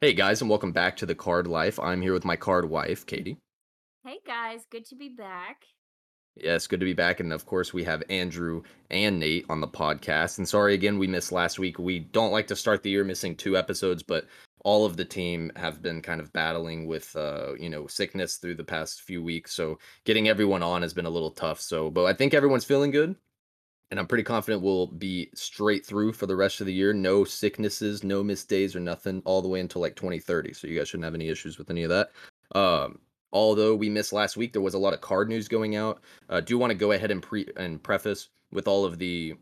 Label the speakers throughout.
Speaker 1: Hey guys, and welcome back to the Card Life. I'm here with my card wife, Katie.
Speaker 2: Hey guys, good to be back.
Speaker 1: Yes, good to be back. And of course, we have Andrew and Nate on the podcast. And sorry again, we missed last week. We don't like to start the year missing two episodes, but all of the team have been kind of battling with, uh, you know, sickness through the past few weeks. So getting everyone on has been a little tough. So, but I think everyone's feeling good. And I'm pretty confident we'll be straight through for the rest of the year. No sicknesses, no missed days or nothing all the way until like 2030. So you guys shouldn't have any issues with any of that. Um, although we missed last week, there was a lot of card news going out. Uh, do want to go ahead and pre and preface with all of the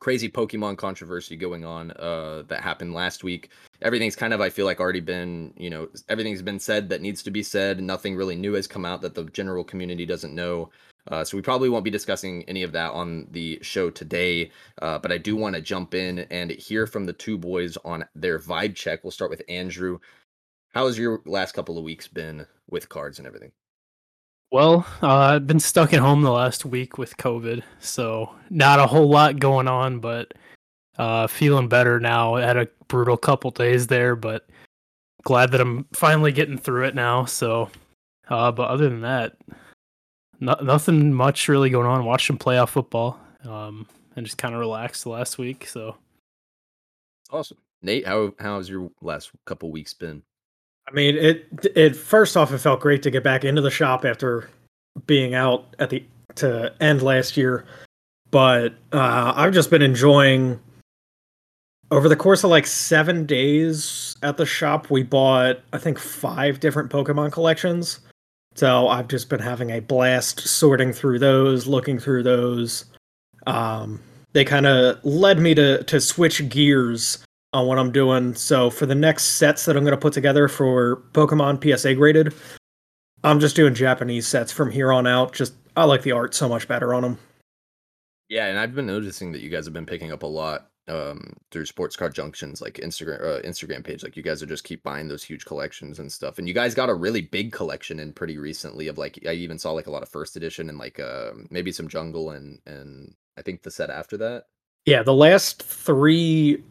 Speaker 1: crazy Pokemon controversy going on uh, that happened last week. Everything's kind of, I feel like, already been, you know, everything's been said that needs to be said. Nothing really new has come out that the general community doesn't know. Uh, so we probably won't be discussing any of that on the show today. Uh, but I do want to jump in and hear from the two boys on their vibe check. We'll start with Andrew. How has your last couple of weeks been with cards and everything?
Speaker 3: Well, uh, I've been stuck at home the last week with COVID, so not a whole lot going on, but uh, feeling better now. I had a brutal couple days there, but glad that I'm finally getting through it now. So, uh, but other than that, no, nothing much really going on. Watched some playoff football, um, and just kind of relaxed last week. So,
Speaker 1: awesome, Nate. How how's your last couple weeks been?
Speaker 4: I mean, it it first off, it felt great to get back into the shop after being out at the to end last year, but uh, I've just been enjoying. Over the course of like seven days at the shop, we bought I think five different Pokemon collections. So I've just been having a blast sorting through those, looking through those. Um, they kind of led me to to switch gears on what I'm doing. So for the next sets that I'm going to put together for Pokemon PSA graded, I'm just doing Japanese sets from here on out. Just I like the art so much better on them.
Speaker 1: Yeah, and I've been noticing that you guys have been picking up a lot um through sports card junctions like instagram uh, instagram page like you guys are just keep buying those huge collections and stuff and you guys got a really big collection in pretty recently of like i even saw like a lot of first edition and like uh maybe some jungle and and i think the set after that
Speaker 4: yeah the last three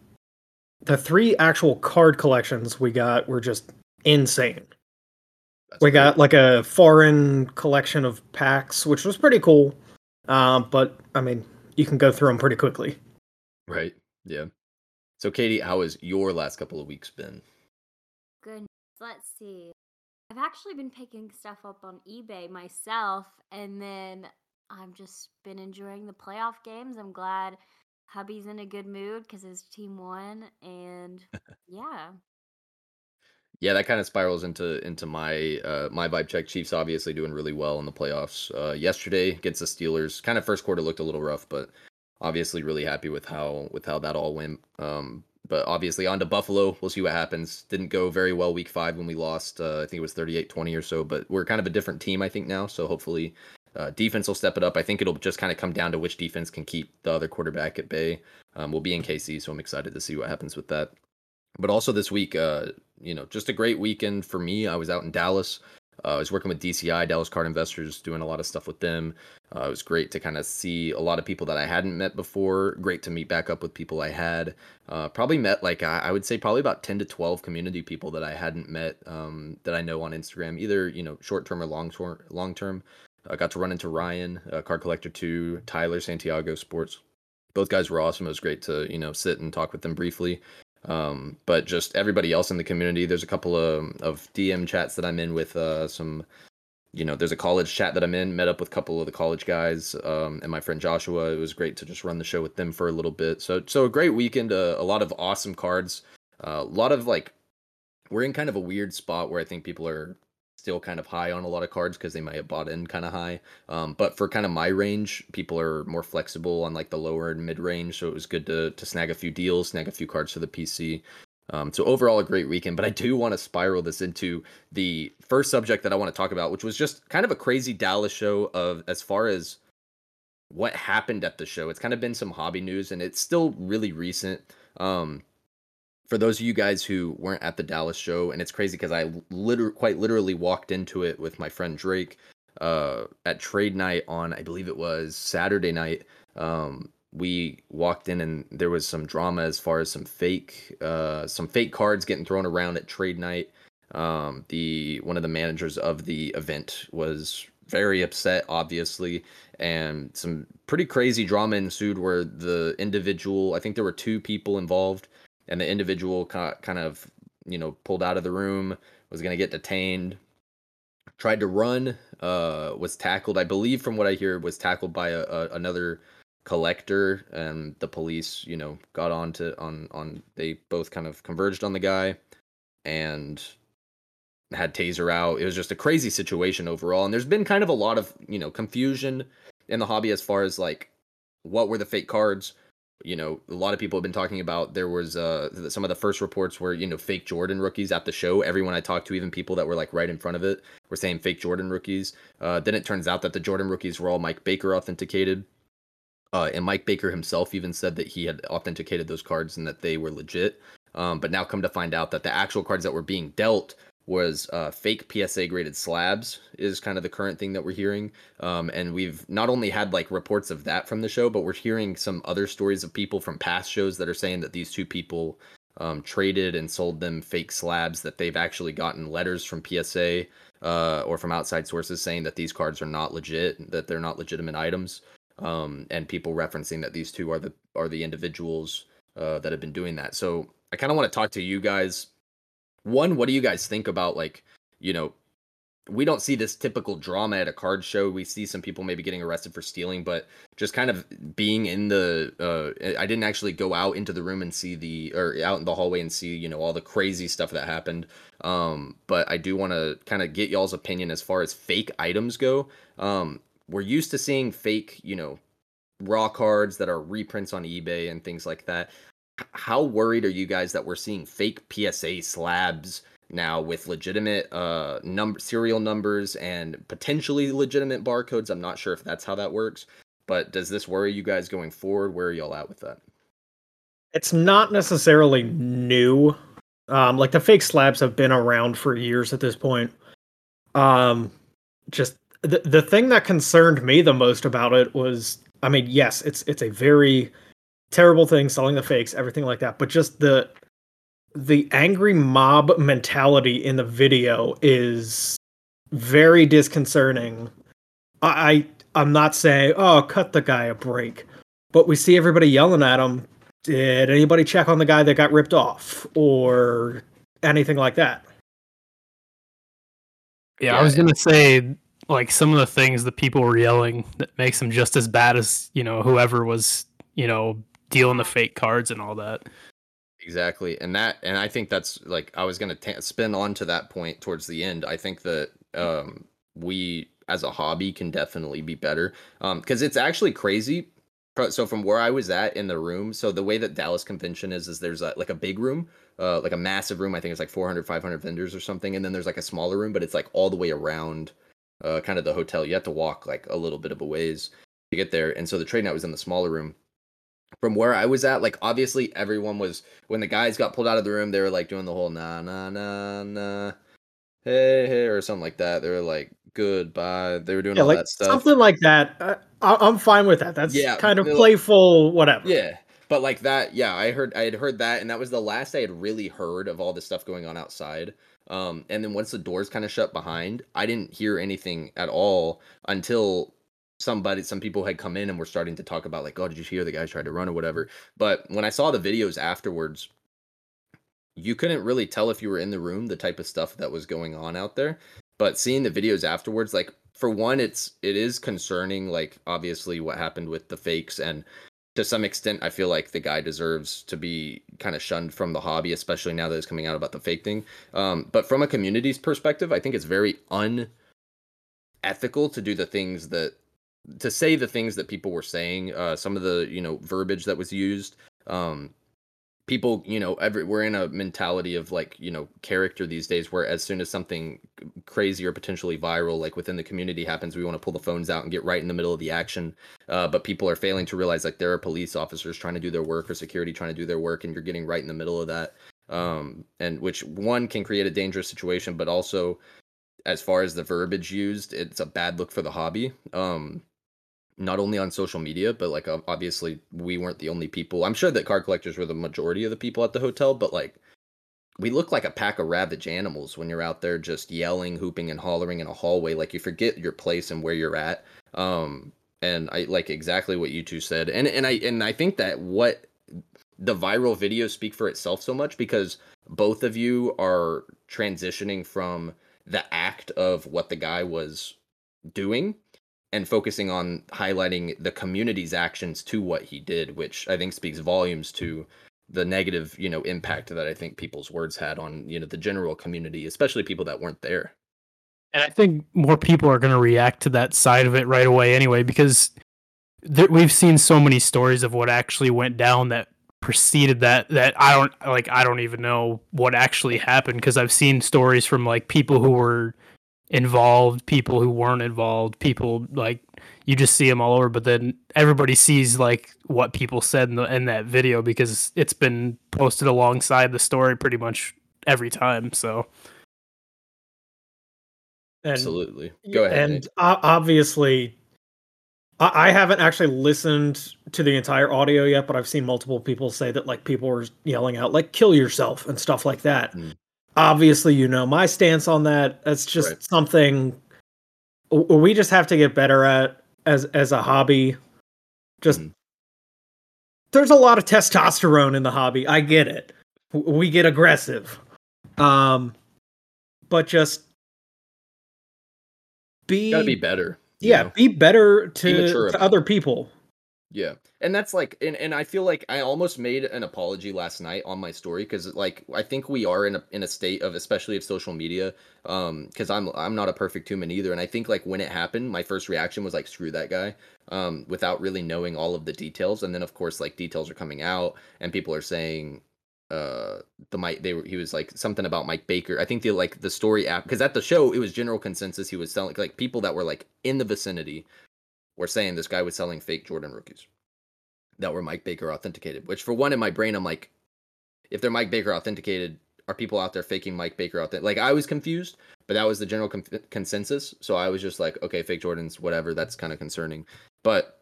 Speaker 4: the three actual card collections we got were just insane. That's we got like a foreign collection of packs, which was pretty cool. Um, but I mean, you can go through them pretty quickly.
Speaker 1: Right. Yeah. So, Katie, how has your last couple of weeks been?
Speaker 2: Good. Let's see. I've actually been picking stuff up on eBay myself, and then I've just been enjoying the playoff games. I'm glad hubby's in a good mood because his team won, and yeah.
Speaker 1: Yeah, that kind of spirals into into my uh, my vibe check. Chiefs obviously doing really well in the playoffs. Uh, yesterday against the Steelers, kind of first quarter looked a little rough, but obviously really happy with how with how that all went. Um, but obviously on to Buffalo. We'll see what happens. Didn't go very well week five when we lost. Uh, I think it was 38-20 or so. But we're kind of a different team, I think now. So hopefully uh, defense will step it up. I think it'll just kind of come down to which defense can keep the other quarterback at bay. Um, we'll be in KC, so I'm excited to see what happens with that. But also this week, uh, you know, just a great weekend for me. I was out in Dallas. Uh, I was working with DCI, Dallas Card Investors, doing a lot of stuff with them. Uh, it was great to kind of see a lot of people that I hadn't met before. Great to meet back up with people I had. Uh, probably met like I, I, would say probably about ten to twelve community people that I hadn't met um, that I know on Instagram, either you know short term or long term. Long term. I got to run into Ryan, uh, Card Collector 2, Tyler, Santiago Sports. Both guys were awesome. It was great to, you know, sit and talk with them briefly. Um, but just everybody else in the community, there's a couple of, of DM chats that I'm in with uh, some, you know, there's a college chat that I'm in, met up with a couple of the college guys um, and my friend Joshua. It was great to just run the show with them for a little bit. So, so a great weekend, uh, a lot of awesome cards, uh, a lot of like, we're in kind of a weird spot where I think people are still kind of high on a lot of cards because they might have bought in kind of high. Um, but for kind of my range, people are more flexible on like the lower and mid range, so it was good to to snag a few deals, snag a few cards for the PC. Um, so overall, a great weekend. But I do want to spiral this into the first subject that I want to talk about, which was just kind of a crazy Dallas show of as far as what happened at the show. It's kind of been some hobby news, and it's still really recent. Um, for those of you guys who weren't at the Dallas show, and it's crazy because I literally, quite literally walked into it with my friend Drake uh, at trade night on, I believe it was Saturday night. Um, we walked in and there was some drama as far as some fake uh, some fake cards getting thrown around at trade night. Um, the one of the managers of the event was very upset, obviously, and some pretty crazy drama ensued where the individual, I think there were two people involved, and the individual kind of, you know, pulled out of the room, was going to get detained, tried to run, uh, was tackled. I believe, from what I hear, was tackled by a, a another collector, and the police, you know, got on to on on. They both kind of converged on the guy, and had taser out. It was just a crazy situation overall, and there's been kind of a lot of you know confusion in the hobby as far as like what were the fake cards. You know, a lot of people have been talking about there was uh some of the first reports were you know fake Jordan rookies at the show. Everyone I talked to, even people that were like right in front of it, were saying fake Jordan rookies. Uh, then it turns out that the Jordan rookies were all Mike Baker authenticated. Uh, and Mike Baker himself even said that he had authenticated those cards and that they were legit. Um, but now come to find out that the actual cards that were being dealt was uh, fake PSA graded slabs is kind of the current thing that we're hearing. Um, and we've not only had like reports of that from the show, but we're hearing some other stories of people from past shows that are saying that these two people um, traded and sold them fake slabs that they've actually gotten letters from PSA uh, or from outside sources saying that these cards are not legit, that they're not legitimate items. Um, and people referencing that these two are the are the individuals uh, that have been doing that. So I kind of want to talk to you guys one, what do you guys think about like, you know, we don't see this typical drama at a card show. We see some people maybe getting arrested for stealing, but just kind of being in the uh I didn't actually go out into the room and see the or out in the hallway and see, you know, all the crazy stuff that happened. Um but I do want to kind of get y'all's opinion as far as fake items go. Um we're used to seeing fake, you know, raw cards that are reprints on eBay and things like that how worried are you guys that we're seeing fake PSA slabs now with legitimate uh number serial numbers and potentially legitimate barcodes? I'm not sure if that's how that works, but does this worry you guys going forward? Where are y'all at with that?
Speaker 4: It's not necessarily new. Um, like the fake slabs have been around for years at this point. Um, just the the thing that concerned me the most about it was, I mean, yes, it's it's a very terrible thing, selling the fakes, everything like that. But just the the angry mob mentality in the video is very disconcerting. I I'm not saying oh cut the guy a break, but we see everybody yelling at him. Did anybody check on the guy that got ripped off or anything like that?
Speaker 3: Yeah, yeah I was gonna say like some of the things that people were yelling that makes them just as bad as you know whoever was you know dealing the fake cards and all that.
Speaker 1: Exactly, and that, and I think that's like I was gonna spin on to that point towards the end. I think that um, we as a hobby can definitely be better because um, it's actually crazy. So from where I was at in the room, so the way that Dallas convention is, is there's a, like a big room, uh, like a massive room. I think it's like 400, 500 vendors or something, and then there's like a smaller room, but it's like all the way around, uh, kind of the hotel. You have to walk like a little bit of a ways to get there, and so the trade night was in the smaller room from where I was at, like obviously everyone was when the guys got pulled out of the room, they were like doing the whole nah nah nah nah hey hey or something like that. They were like goodbye. They were doing yeah, all
Speaker 4: like
Speaker 1: that stuff.
Speaker 4: Something like that. Uh, I- am fine with that. That's yeah, kind of playful, whatever.
Speaker 1: Yeah. But like that, yeah, I heard I had heard that, and that was the last I had really heard of all this stuff going on outside. Um, and then once the doors kind of shut behind, I didn't hear anything at all until somebody some people had come in and were starting to talk about like oh did you hear the guy tried to run or whatever? But when i saw the videos afterwards you couldn't really tell if you were in the room the type of stuff that was going on out there. But seeing the videos afterwards like for one it's it is concerning like obviously what happened with the fakes and to some extent i feel like the guy deserves to be kind of shunned from the hobby especially now that it's coming out about the fake thing. Um, but from a community's perspective i think it's very unethical to do the things that to say the things that people were saying, uh, some of the you know verbiage that was used. Um, people, you know, every we're in a mentality of like you know character these days, where as soon as something crazy or potentially viral, like within the community happens, we want to pull the phones out and get right in the middle of the action. Uh, but people are failing to realize like there are police officers trying to do their work or security trying to do their work, and you're getting right in the middle of that. Um, and which one can create a dangerous situation, but also as far as the verbiage used, it's a bad look for the hobby. Um, not only on social media, but like obviously we weren't the only people. I'm sure that card collectors were the majority of the people at the hotel, but like we look like a pack of ravage animals when you're out there just yelling, hooping, and hollering in a hallway. Like you forget your place and where you're at. Um, and I like exactly what you two said, and and I and I think that what the viral videos speak for itself so much because both of you are transitioning from the act of what the guy was doing and focusing on highlighting the community's actions to what he did, which I think speaks volumes to the negative, you know, impact that I think people's words had on, you know, the general community, especially people that weren't there.
Speaker 3: And I think more people are going to react to that side of it right away anyway, because we've seen so many stories of what actually went down that preceded that that I don't like I don't even know what actually happened because I've seen stories from like people who were involved, people who weren't involved, people like you just see them all over. But then everybody sees like what people said in, the, in that video because it's been posted alongside the story pretty much every time. So.
Speaker 1: And, Absolutely. Go ahead.
Speaker 4: And obviously, I haven't actually listened to the entire audio yet, but I've seen multiple people say that like people were yelling out like "kill yourself" and stuff like that. Mm obviously you know my stance on that. That's just right. something we just have to get better at as as a hobby. Just mm. there's a lot of testosterone in the hobby. I get it. We get aggressive. Um but just be
Speaker 1: gotta be better
Speaker 4: yeah know? be better to, to other people
Speaker 1: yeah. And that's like and, and I feel like I almost made an apology last night on my story cuz like I think we are in a in a state of especially of social media um cuz I'm I'm not a perfect human either and I think like when it happened my first reaction was like screw that guy um without really knowing all of the details and then of course like details are coming out and people are saying uh the Mike they were he was like something about Mike Baker. I think the like the story app because at the show it was general consensus he was selling like people that were like in the vicinity were saying this guy was selling fake Jordan rookies that were Mike Baker authenticated. Which, for one, in my brain, I'm like, if they're Mike Baker authenticated, are people out there faking Mike Baker authentic? Like, I was confused, but that was the general consensus. So I was just like, okay, fake Jordans, whatever. That's kind of concerning. But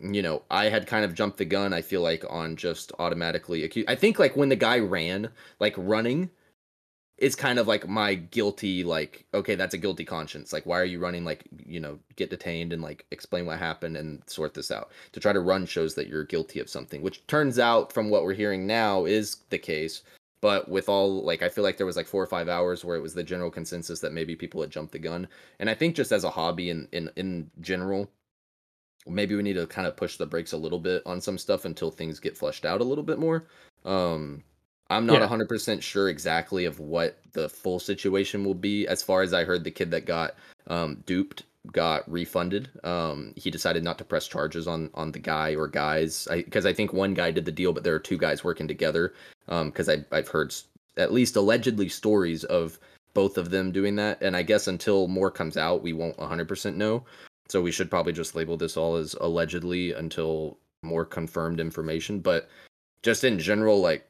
Speaker 1: you know, I had kind of jumped the gun. I feel like on just automatically accused. I think like when the guy ran, like running is kind of like my guilty like okay that's a guilty conscience. Like why are you running like you know get detained and like explain what happened and sort this out? To try to run shows that you're guilty of something which turns out from what we're hearing now is the case. But with all like i feel like there was like four or five hours where it was the general consensus that maybe people had jumped the gun. And i think just as a hobby in in, in general maybe we need to kind of push the brakes a little bit on some stuff until things get flushed out a little bit more. Um I'm not yeah. 100% sure exactly of what the full situation will be. As far as I heard, the kid that got um, duped got refunded. Um, he decided not to press charges on on the guy or guys because I, I, think one guy did the deal, but there are two guys working together. Because um, I've heard at least allegedly stories of both of them doing that, and I guess until more comes out, we won't 100% know. So we should probably just label this all as allegedly until more confirmed information. But just in general, like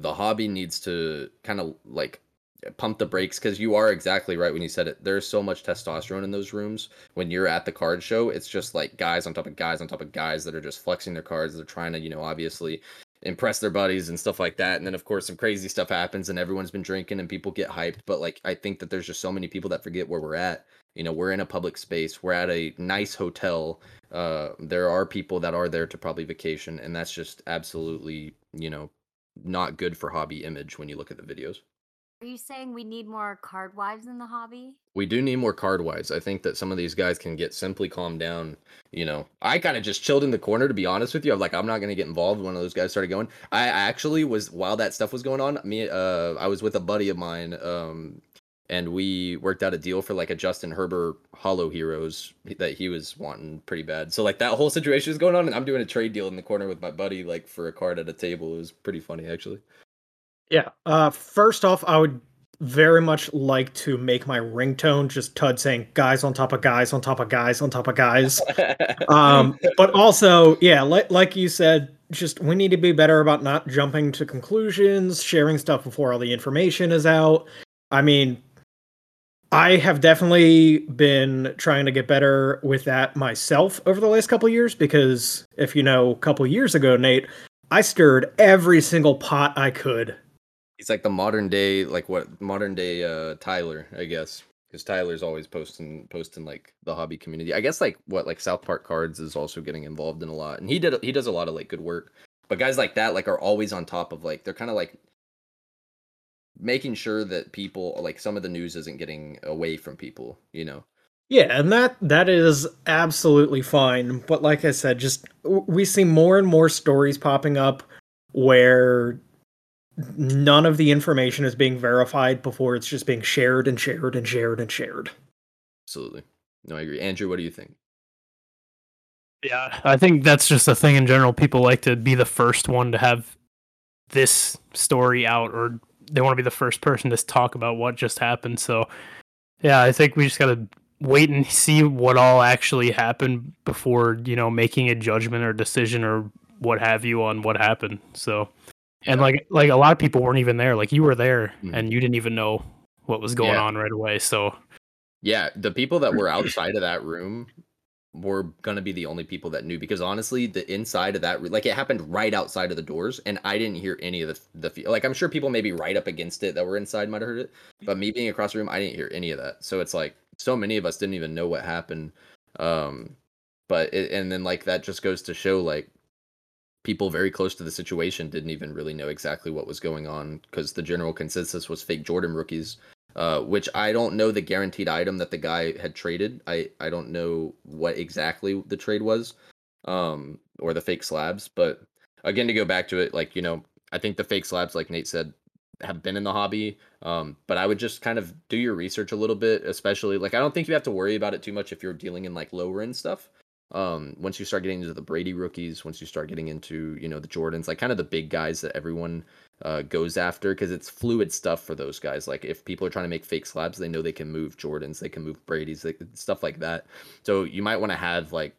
Speaker 1: the hobby needs to kind of like pump the brakes because you are exactly right when you said it. There's so much testosterone in those rooms. When you're at the card show, it's just like guys on top of guys on top of guys that are just flexing their cards. They're trying to, you know, obviously impress their buddies and stuff like that. And then of course some crazy stuff happens and everyone's been drinking and people get hyped. But like I think that there's just so many people that forget where we're at. You know, we're in a public space. We're at a nice hotel. Uh, there are people that are there to probably vacation, and that's just absolutely, you know, not good for hobby image when you look at the videos.
Speaker 2: Are you saying we need more card wives in the hobby?
Speaker 1: We do need more card wives. I think that some of these guys can get simply calmed down. You know, I kind of just chilled in the corner to be honest with you. I'm like, I'm not gonna get involved. One of those guys started going. I actually was while that stuff was going on. Me, uh, I was with a buddy of mine. Um, and we worked out a deal for like a Justin Herbert Hollow Heroes that he was wanting pretty bad. So like that whole situation was going on, and I'm doing a trade deal in the corner with my buddy, like for a card at a table. It was pretty funny actually.
Speaker 4: Yeah. Uh, first off, I would very much like to make my ringtone just Tud saying guys on top of guys on top of guys on top of guys. um, but also, yeah, like like you said, just we need to be better about not jumping to conclusions, sharing stuff before all the information is out. I mean, I have definitely been trying to get better with that myself over the last couple years because if you know, a couple years ago, Nate, I stirred every single pot I could.
Speaker 1: He's like the modern day, like what modern day uh Tyler, I guess, because Tyler's always posting posting like the hobby community. I guess like what like South Park Cards is also getting involved in a lot, and he did he does a lot of like good work. But guys like that like are always on top of like they're kind of like making sure that people like some of the news isn't getting away from people, you know.
Speaker 4: Yeah, and that that is absolutely fine. But like I said, just we see more and more stories popping up where none of the information is being verified before it's just being shared and shared and shared and shared.
Speaker 1: Absolutely. No, I agree. Andrew, what do you think?
Speaker 3: Yeah, I think that's just a thing in general. People like to be the first one to have this story out, or they want to be the first person to talk about what just happened. So, yeah, I think we just got to wait and see what all actually happened before, you know, making a judgment or decision or what have you on what happened. So, and like like a lot of people weren't even there. Like you were there
Speaker 1: Mhm.
Speaker 3: and you didn't even know what was going
Speaker 1: Yeah.
Speaker 3: on right away. So,
Speaker 1: Yeah, the people that were outside of that room were gonna be the only people that knew because honestly, the inside of that, like it happened right outside of the doors, and I didn't hear any of the the like. I'm sure people maybe right up against it that were inside might have heard it, but me being across the room, I didn't hear any of that. So it's like so many of us didn't even know what happened. Um, but it, and then like that just goes to show like people very close to the situation didn't even really know exactly what was going on because the general consensus was fake Jordan rookies uh, which I don't know the guaranteed item that the guy had traded. I I don't know what exactly the trade was, um, or the fake slabs. But again, to go back to it, like you know, I think the fake slabs, like Nate said, have been in the hobby. Um, but I would just kind of do your research a little bit, especially like I don't think you have to worry about it too much if you're dealing in like lower end stuff. Um, once you start getting into the Brady rookies, once you start getting into you know the Jordans, like kind of the big guys that everyone uh, goes after because it's fluid stuff for those guys. Like if people are trying to make fake slabs, they know they can move Jordans, they can move Brady's, they, stuff like that. So you might want to have like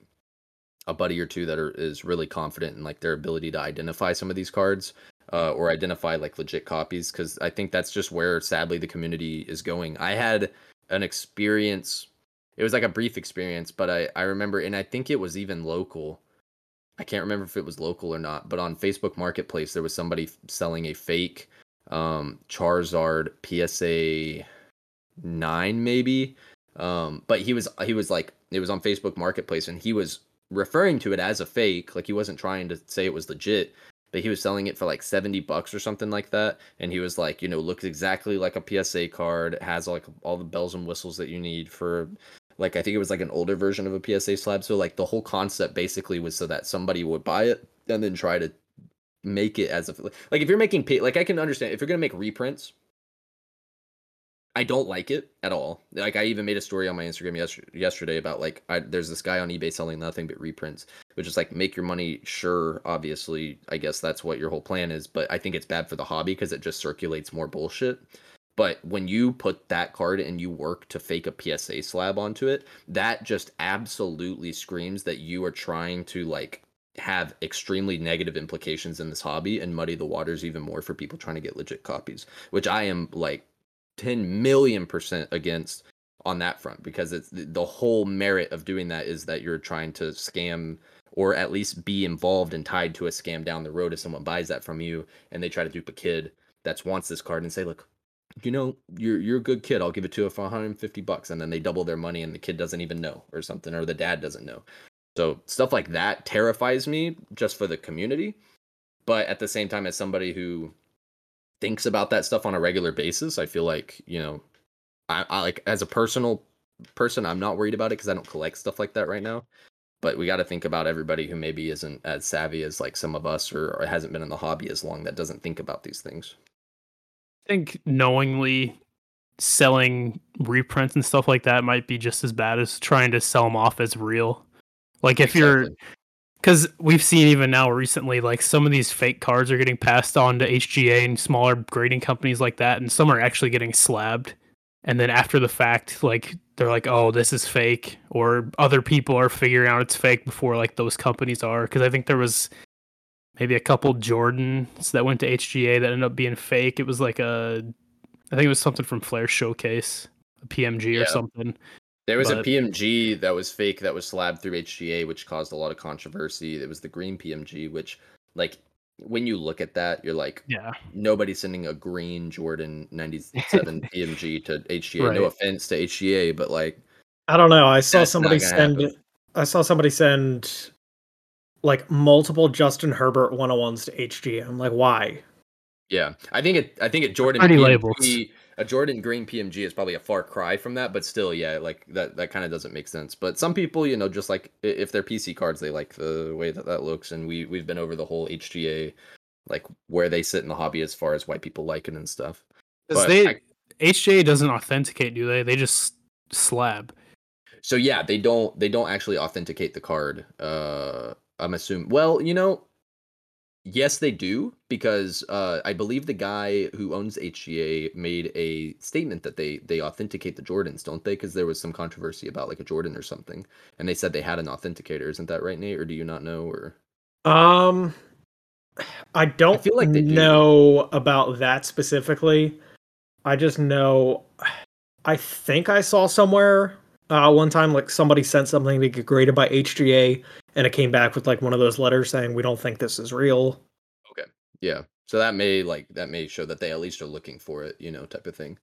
Speaker 1: a buddy or two that are is really confident in like their ability to identify some of these cards uh, or identify like legit copies because I think that's just where sadly the community is going. I had an experience. It was like a brief experience, but I I remember, and I think it was even local. I can't remember if it was local or not, but on Facebook Marketplace there was somebody selling a fake um Charizard PSA 9 maybe. Um but he was he was like it was on Facebook Marketplace and he was referring to it as a fake, like he wasn't trying to say it was legit, but he was selling it for like 70 bucks or something like that and he was like, you know, looks exactly like a PSA card, it has like all the bells and whistles that you need for like I think it was like an older version of a PSA slab. So like the whole concept basically was so that somebody would buy it and then try to make it as a like if you're making like I can understand if you're gonna make reprints. I don't like it at all. Like I even made a story on my Instagram yesterday, yesterday about like I, there's this guy on eBay selling nothing but reprints, which is like make your money. Sure, obviously, I guess that's what your whole plan is, but I think it's bad for the hobby because it just circulates more bullshit. But when you put that card and you work to fake a PSA slab onto it, that just absolutely screams that you are trying to like have extremely negative implications in this hobby and muddy the waters even more for people trying to get legit copies, which I am like 10 million percent against on that front because it's the- whole merit of doing that is that you're trying to scam or at least be involved and tied to a scam down the road if someone buys that from you and they try to dupe a kid that wants this card and say look you know you're you're a good kid i'll give it to you for 150 bucks and then they double their money and the kid doesn't even know or something or the dad doesn't know. So stuff like that terrifies me just for the community but at the same time as somebody who thinks about that stuff on a regular basis i feel like you know i, I like as a personal person i'm not worried about it because i don't collect stuff like that right now but we got to think about everybody who maybe isn't as savvy as like some of us or, or hasn't been in the hobby as long that doesn't think about these things
Speaker 3: think knowingly selling reprints and stuff like that might be just as bad as trying to sell them off as real. Like if you're because we've seen even now recently, like some of these fake cards are getting passed on to HGA and smaller grading companies like that, and some are actually getting slabbed. And then after the fact, like they're like, "Oh, this is fake," or other people are figuring out it's fake before like those companies are. Because I think there was maybe a couple Jordans that went to HGA that ended up being fake. It was like a, I think it was something from Flair Showcase. a PMG
Speaker 1: Yeah.
Speaker 3: or something.
Speaker 1: There was a
Speaker 3: But-
Speaker 1: PMG that was fake that was slabbed through HGA, which caused a lot of controversy. It was the green PMG, which, like, when you look at that, you're like,
Speaker 3: Yeah,
Speaker 1: nobody's sending a green Jordan 97 PMG to HGA. No offense to HGA, but like,
Speaker 4: I don't know. I saw somebody send.
Speaker 1: happen.
Speaker 4: I saw somebody send like multiple Justin Herbert 101s to HG. I'm like, why?
Speaker 1: yeah, I think it. I think it Jordan PMG,
Speaker 3: labels.
Speaker 1: a Jordan green PMG is probably a far cry from that, but still, yeah, like that. That kind of doesn't make sense. But some people, you know, just like if they're PC cards, they like the way that that looks, and we we've been over the whole HGA, like where they sit in the hobby as far as why people like it and stuff.
Speaker 3: because
Speaker 1: But
Speaker 3: they
Speaker 1: I-
Speaker 3: HJ doesn't authenticate, do they? They just slab.
Speaker 1: So yeah, they don't they don't actually authenticate the card. Uh I'm assuming well, you know, yes they do because uh I believe the guy who owns HGA made a statement that they they authenticate the Jordans, don't they? Cuz there was some controversy about like a Jordan or something and they said they had an authenticator. Isn't that right, Nate, or do you not know or
Speaker 4: Um, I don't
Speaker 1: feel like they do.
Speaker 4: know about that specifically. I just know. I think I saw somewhere uh, one time like somebody sent something to get graded by HGA, and it came back with like one of those letters saying we don't think this is real. Okay.
Speaker 1: Yeah. So that may like that may show that they at least are looking for it, you know, type of thing.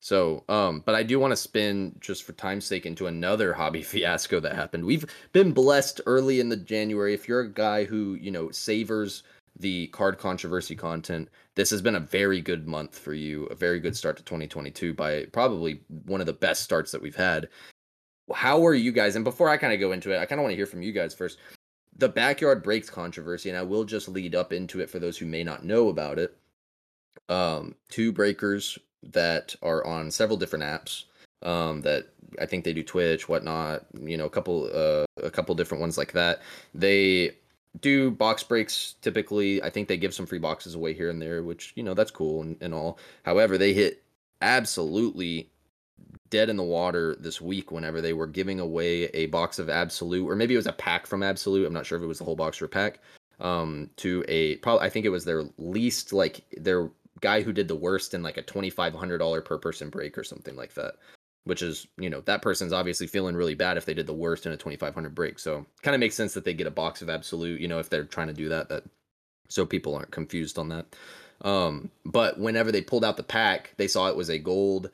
Speaker 1: So, um, but I do want to spin just for time's sake into another hobby fiasco that happened. We've been blessed early in the January. If you're a guy who, you know, savors the card controversy content, this has been a very good month for you, a very good start to 2022 by probably one of the best starts that we've had. How are you guys? And before I kind of go into it, I kind of want to hear from you guys first the backyard breaks controversy, and I will just lead up into it for those who may not know about it. Um, two breakers that are on several different apps. Um, that I think they do Twitch, whatnot. You know, a couple, uh, a couple different ones like that. They do box breaks typically. I think they give some free boxes away here and there, which you know that's cool and, and all. However, they hit absolutely dead in the water this week whenever they were giving away a box of absolute or maybe it was a pack from absolute i'm not sure if it was the whole box or pack um to a probably i think it was their least like their guy who did the worst in like a $2500 per person break or something like that which is you know that person's obviously feeling really bad if they did the worst in a 2500 break. So kind of makes sense that they get a box of absolute you know if they're trying to do that that so people aren't confused on that. Um but whenever they pulled out the pack they saw it was a gold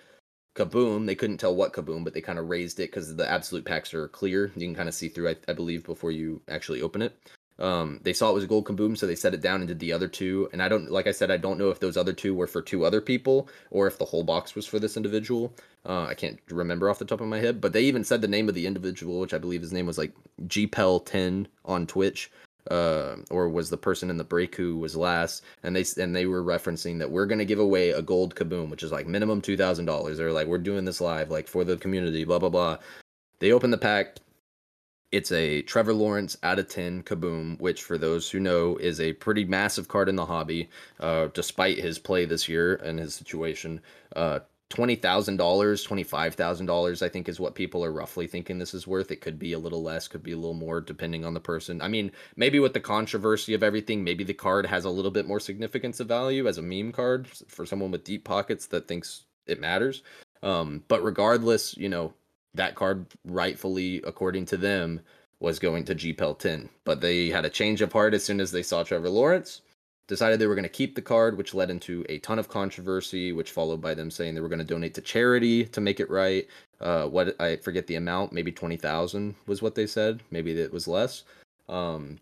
Speaker 1: kaboom. They couldn't tell what kaboom but they kind of raised it because the absolute packs are clear. You can kind of see through I, I believe before you actually open it. Um they saw it was a gold kaboom so they set it down and did the other two. And i don't like i said i don't know if those other two were for two other people or if the whole box was for this individual. Uh i can't remember off the top of my head but they even said the name of the individual which i believe his name was like gpel10 on twitch uh, or was the person in the break who was last, and they and they were referencing that we're gonna give away a gold kaboom, which is like minimum two thousand dollars. They're like, we're doing this live, like for the community, blah blah blah. They open the pack. It's a Trevor Lawrence out of ten kaboom, which for those who know is a pretty massive card in the hobby, uh, despite his play this year and his situation. Uh, twenty thousand dollars, twenty five thousand dollars, I think is what people are roughly thinking this is worth. It could be a little less, could be a little more, depending on the person. I mean, maybe with the controversy of everything, maybe the card has a little bit more significance of value as a meme card for someone with deep pockets that thinks it matters. Um, but regardless, you know, that card rightfully, according to them, was going to GPEL 10. But they had a change of heart as soon as they saw Trevor Lawrence decided they were going to keep the card, which led into a ton of controversy, which followed by them saying they were going to donate to charity to make it right. Uh, what I forget the amount, maybe twenty thousand was what they said. Maybe it was less. Um,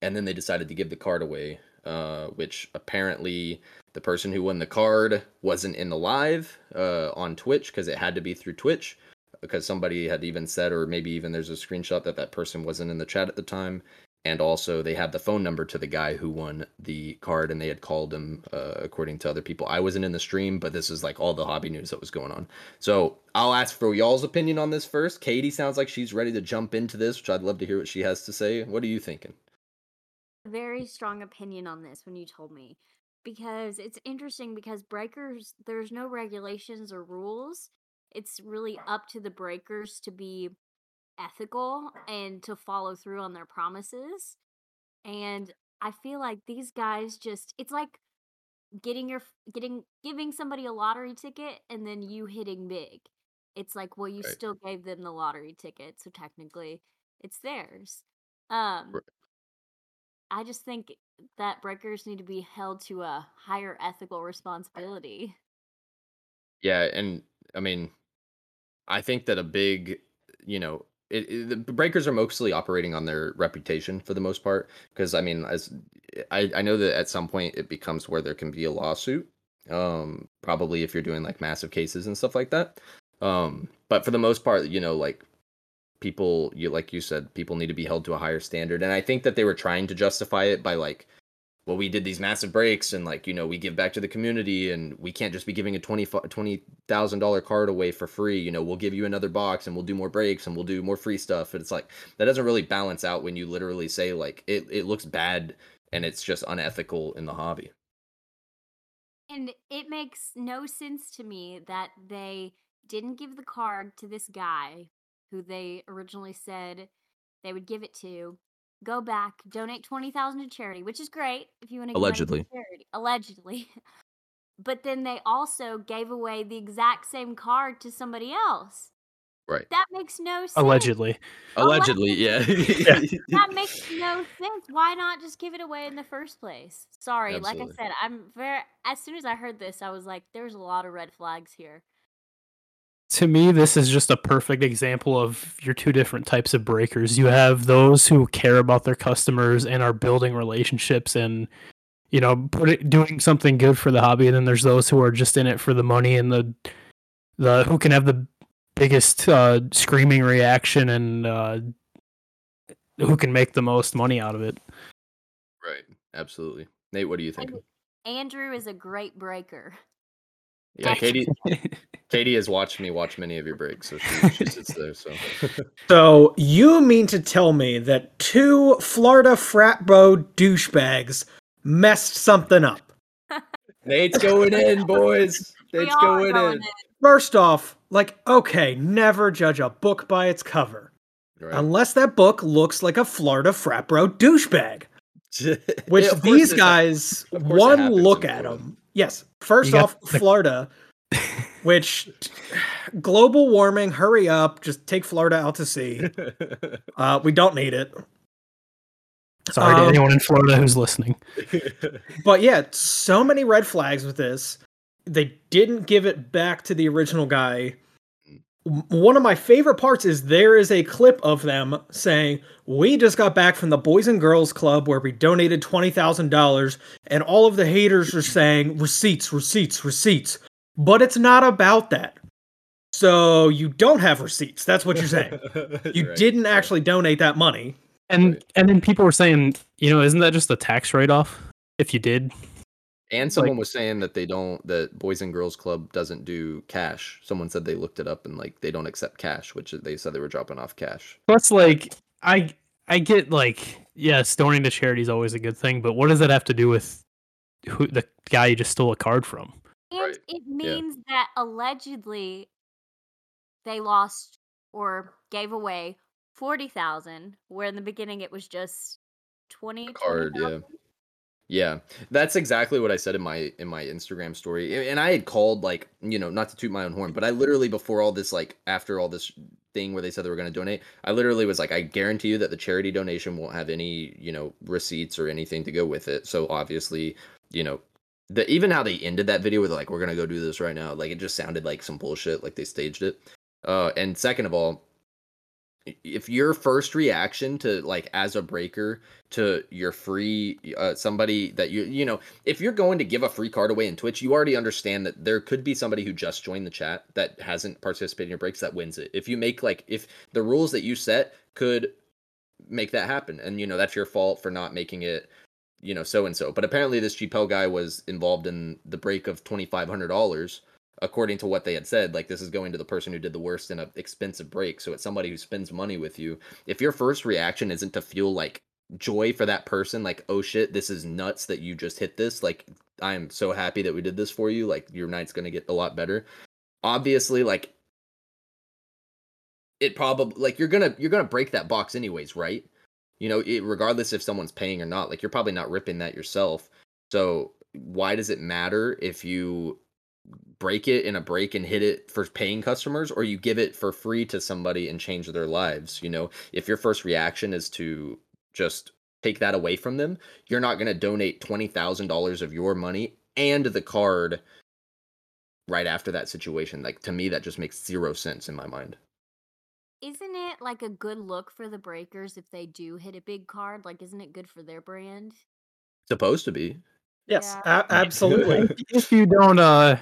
Speaker 1: and then they decided to give the card away, uh, which apparently the person who won the card wasn't in the live uh, on Twitch because it had to be through Twitch because somebody had even said, or maybe even there's a screenshot that that person wasn't in the chat at the time and also they have the phone number to the guy who won the card and they had called him uh, according to other people. I wasn't in the stream but this is like all the hobby news that was going on. So i'll ask for y'all's opinion on this first. Katie sounds like she's ready to jump into this which i'd love to hear what she has to say. What are you thinking?
Speaker 2: Very strong opinion on this when you told me because it's interesting because breakers there's no regulations or rules. It's really up to the breakers to be ethical and to follow through on their promises and i feel like these guys just it's like getting your getting giving somebody a lottery ticket and then you hitting big it's like, well, you
Speaker 1: Right.
Speaker 2: still gave them the lottery ticket, so technically it's theirs. Um,
Speaker 1: Right.
Speaker 2: I just think that breakers need to be held to a higher ethical responsibility.
Speaker 1: Yeah, and I mean, I think that a big, you know, it, it- the breakers are mostly operating on their reputation for the most part. Because I mean, as I I know that at some point it becomes where there can be a lawsuit. Um, probably if you're doing like massive cases and stuff like that. Um, but for the most part, you know, like people, you like you said, people need to be held to a higher standard. And I think that they were trying to justify it by like well, we did these massive breaks and like, you know, we give back to the community and we can't just be giving a twenty twenty thousand dollar card away for free. You know, we'll give you another box and we'll do more breaks and we'll do more free stuff. And it's like that doesn't really balance out when you literally say like it, it looks bad and it's just unethical in the hobby.
Speaker 2: And it makes no sense to me that they didn't give the card to this guy who they originally said they would give it to. Go back, donate twenty thousand to charity, which is great if you want to
Speaker 1: Allegedly.
Speaker 2: charity. Allegedly, but then they also gave away the exact same card to somebody else.
Speaker 1: Right.
Speaker 2: That makes no sense.
Speaker 3: Allegedly.
Speaker 1: Allegedly, yeah.
Speaker 2: That makes no sense. Why not just give it away in the first place? Sorry,
Speaker 1: Absolutely.
Speaker 2: like I said, I'm very. As soon as I heard this, I was like, "There's a lot of red flags here."
Speaker 3: To me this is just a perfect example of your two different types of breakers you have those who care about their customers and are building relationships and you know put it, doing something good for the hobby and then there's those who are just in it for the money and the the who can have the biggest uh, screaming reaction and uh, who can make the most money out of it
Speaker 1: right. Absolutely. Nate, what do you think?
Speaker 2: Andrew is a great breaker.
Speaker 1: Yeah, Katie Katie has watched me watch many of your breaks, so she, she sits there. So
Speaker 4: So you mean to tell me that two Florida frat bro douchebags messed something up?
Speaker 1: Nate's going in, boys.
Speaker 2: We
Speaker 1: Nate's going
Speaker 2: going
Speaker 1: in.
Speaker 4: First off, like, okay, never judge a book by its cover.
Speaker 1: Right.
Speaker 4: Unless that book looks like a Florida frat bro douchebag. Which
Speaker 1: Yeah,
Speaker 4: these guys,
Speaker 1: of course it
Speaker 4: one look at them. Yes, first off,
Speaker 3: the-
Speaker 4: Florida, which global warming, hurry up, just take Florida out to sea. Uh, we don't need it.
Speaker 3: sorry to
Speaker 4: Um,
Speaker 3: anyone in florida who's listening
Speaker 4: But yeah, so many red flags with this. They didn't give it back to the original guy. One of my favorite parts is there is a clip of them saying, We just got back from the Boys and Girls Club where we donated $20,000, and all of the haters are saying, Receipts, receipts, receipts. But it's not about that. So you don't have receipts. That's what you're saying. You
Speaker 1: Right,
Speaker 4: didn't
Speaker 1: right.
Speaker 4: actually donate that money.
Speaker 3: and
Speaker 1: Right.
Speaker 3: and then people were saying you know isn't that just a tax write-off if you did
Speaker 1: And someone was saying that they don't that Boys and Girls Club doesn't do cash. Someone said they looked it up and like they don't accept cash, which they said they were dropping off cash.
Speaker 3: Plus, like, I I get like, yes, donating to charity is always a good thing, but what does that have to do with who the guy you just stole a card from?
Speaker 2: And
Speaker 1: Right,
Speaker 2: it
Speaker 1: yeah.
Speaker 2: means that allegedly they lost or gave away 40,000 where in the beginning it was just 20
Speaker 1: A card, yeah.
Speaker 2: 20,000?
Speaker 1: Yeah, that's exactly what I said in my in my Instagram story. A- And I had called like, you know, not to toot my own horn, but I literally before all this like after all this thing where they said they were going to donate, I literally was like I guarantee you that the charity donation won't have any, you know, receipts or anything to go with it. So obviously, you know, the even how they ended that video with like we're to go do this right now, like it just sounded like some bullshit like they staged it. Uh and second of all, if your first reaction to like as a breaker to your free uh, somebody that you you know if you're going to give a free card away in twitch you already understand that there could be somebody who just joined the chat that hasn't participated in your breaks that wins it if you make like if the rules that you set could make that happen and you know that's your fault for not making it you know so and so but apparently this gpel guy was involved in the break of $2500 according to what they had said like this is going to the person who did the worst in an expensive break. So it's somebody who spends money with you. If your first reaction isn't to feel like joy for that person like oh shit this is nuts that you just hit this like i am so happy that we did this for you like your night's gonna get a lot better. Obviously like it probably like you're gonna you're gonna break that box anyways right you know it, regardless if someone's paying or not like you're probably not ripping that yourself. So why does it matter if you break it in a break and hit it for paying customers or you give it for free to somebody and change their lives you know? If your first reaction is to just take that away from them you're not going to donate $20000 of your money and the card right after that situation. Like to me that just makes zero sense in my mind
Speaker 2: Isn't it like a good look for the breakers if they do hit a big card? Like, isn't it good for their brand?
Speaker 1: supposed to be
Speaker 4: Yes,
Speaker 2: Yeah.
Speaker 4: a- absolutely.
Speaker 3: if you don't uh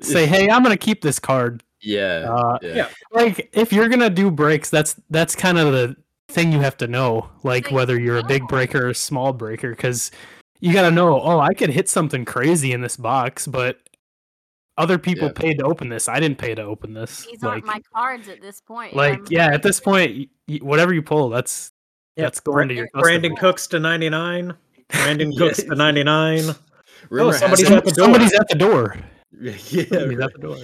Speaker 3: say, "Hey, I'm gonna keep this card,"
Speaker 1: yeah
Speaker 3: uh,
Speaker 1: yeah,
Speaker 4: yeah.
Speaker 3: like if you're gonna do breaks, that's that's kind of the thing you have to know, like
Speaker 2: Like,
Speaker 3: whether you're a big breaker or a small breaker, because you gotta know. Oh, I could hit something crazy in this box, but other people
Speaker 1: Yeah.
Speaker 3: paid to open this. I didn't pay to open this.
Speaker 2: These
Speaker 3: like,
Speaker 2: aren't my cards at this point.
Speaker 3: like
Speaker 2: I'm
Speaker 3: yeah, at this point, y- y- whatever you pull, that's
Speaker 4: Yeah,
Speaker 3: that's going to your
Speaker 4: Brandin
Speaker 3: customer.
Speaker 4: Cooks to 99. Brandin Cooks to 99.
Speaker 1: Rumor has
Speaker 4: somebody's at the door.
Speaker 3: Somebody's at the door.
Speaker 1: yeah
Speaker 3: Somebody's at the door.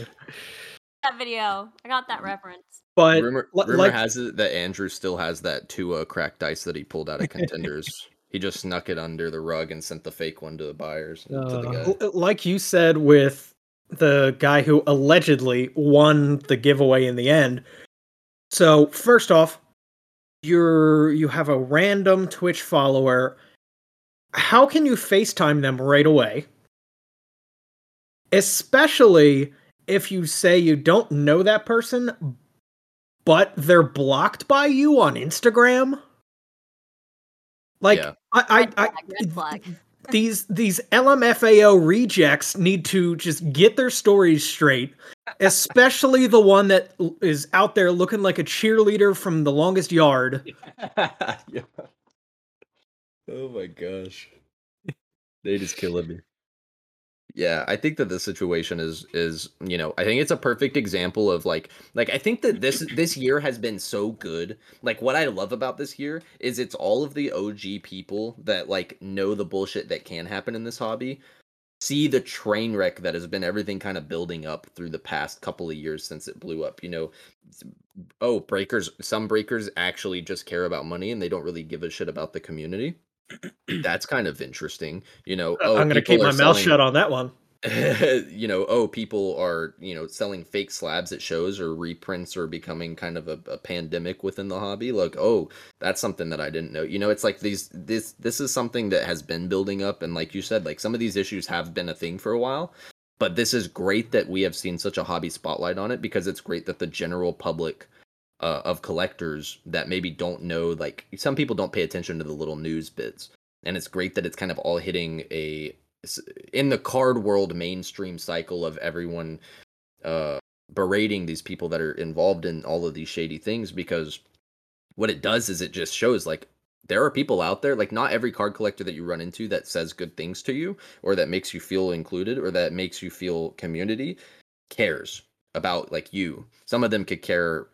Speaker 2: that video. I got that reference.
Speaker 4: But
Speaker 1: rumor,
Speaker 4: li-
Speaker 1: rumor
Speaker 4: like
Speaker 1: has it that Andrew still has that Tua cracked ice that he pulled out of contenders. he just snuck it under the rug and sent the fake one to the buyers. to the
Speaker 3: Uh,
Speaker 1: guy.
Speaker 4: l- like you said with the guy who allegedly won the giveaway in the end. So first off, you're you have a random Twitch follower. How can you FaceTime them right away? Especially if you say you don't know that person, but they're blocked by you on Instagram. Like
Speaker 1: Yeah.
Speaker 4: I,
Speaker 2: Red
Speaker 4: I, I
Speaker 2: flag, red flag.
Speaker 4: These these LMFAO rejects need to just get their stories straight, especially the one that is out there looking like a cheerleader from the longest yard.
Speaker 1: yeah. Oh my gosh. They just killing me. Yeah, I think that the situation is is, you know, I think it's a perfect example of like like I think that this this year has been so good. Like what I love about this year is it's all of the OG people that like know the bullshit that can happen in this hobby. See the train wreck that has been everything kind of building up through the past couple of years since it blew up. You know, oh, breakers, some breakers actually just care about money and they don't really give a shit about the community. That's kind of interesting. You know, uh, oh,
Speaker 4: I'm gonna keep my mouth
Speaker 1: selling-
Speaker 4: shut on that one.
Speaker 1: you know, oh, people are, you know, selling fake slabs at shows or reprints or becoming kind of a, a pandemic within the hobby. Like, oh, that's something that I didn't know. You know, it's like these this this is something that has been building up and like you said, like some of these issues have been a thing for a while. But this is great that we have seen such a hobby spotlight on it because it's great that the general public uh, of collectors that maybe don't know like some people don't pay attention to the little news bits. And it's great that it's kind of all hitting a in the card world mainstream cycle of everyone uh berating these people that are involved in all of these shady things because what it does is it just shows like there are people out there like not every card collector that you run into that says good things to you or that makes you feel included or that makes you feel community cares about like you. Some of them could care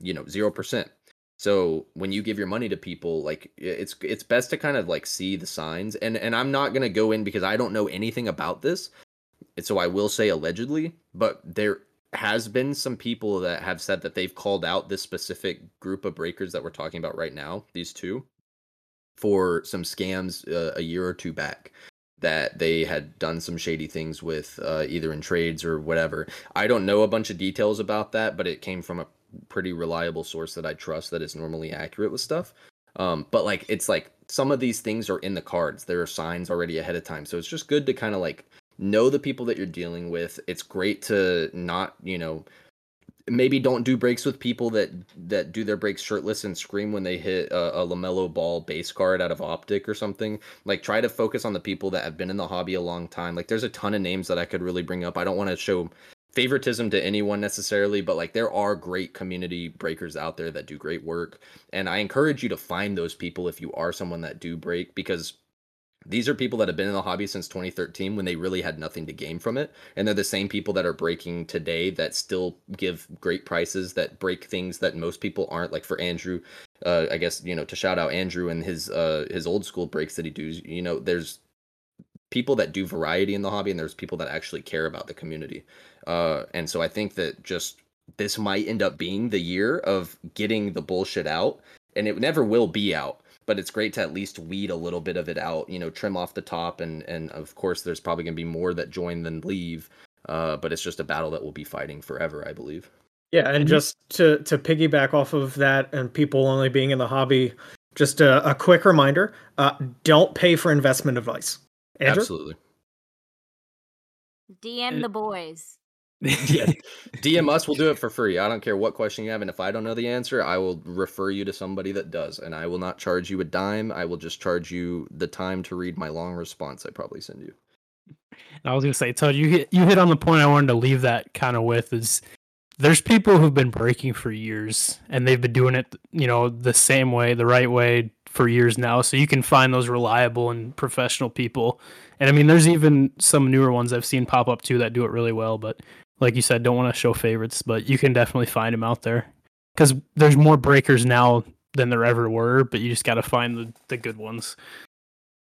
Speaker 1: you know 0% so when you give your money to people like it's it's best to kind of like see the signs and and i'm not to go in because i don't know anything about this and so i will say allegedly but there has been some people that have said that they've called out this specific group of breakers that we're talking about right now these two for some scams uh, a year or two back that they had done some shady things with uh, either in trades or whatever i don't know a bunch of details about that but it came from a pretty reliable source that I trust that is normally accurate with stuff. Um, but like it's like some of these things are in the cards. There are signs already ahead of time. So it's just good to kind of like know the people that you're dealing with. It's great to not, you know, maybe don't do breaks with people that that do their breaks shirtless and scream when they hit a, a Lamelo Ball base card out of optic or something. Like try to focus on the people that have been in the hobby a long time. Like there's a ton of names that I could really bring up. I don't want to show favoritism to anyone necessarily, but like there are great community breakers out there that do great work. And I encourage you to find those people if you are someone that do break because these are people that have been in the hobby since 2013 when they really had nothing to gain from it. And they're the same people that are breaking today that still give great prices, that break things that most people aren't. Like for Andrew, uh, I guess, you know, to shout out Andrew and his uh his old school breaks that he does, you know, there's people that do variety in the hobby and there's people that actually care about the community. Uh, and so I think that just this might end up being the year of getting the bullshit out, and it never will be out. But it's great to at least weed a little bit of it out, you know, trim off the top, and and of course there's probably gonna be more that join than leave. Uh, but it's just a battle that we'll be fighting forever, I believe.
Speaker 4: Yeah, and just to to piggyback off of that, and people only being in the hobby, just a, a quick reminder: uh, don't pay for investment advice. Andrew?
Speaker 1: Absolutely.
Speaker 2: DM the boys.
Speaker 1: Yeah. DM us, we'll do it for free. I don't care what question you have. And if I don't know the answer, I will refer you to somebody that does. And I will not charge you a dime. I will just charge you the time to read my long response I probably send you.
Speaker 3: I was gonna say, Todd, you hit you hit on the point I wanted to leave that kind of with is there's people who've been breaking for years and they've been doing it, you know, the same way, the right way for years now. So you can find those reliable and professional people. And I mean, there's even some newer ones I've seen pop up too that do it really well. But like you said, don't want to show favorites, but you can definitely find them out there because there's more breakers now than there ever were. But you just got to find the, the good ones.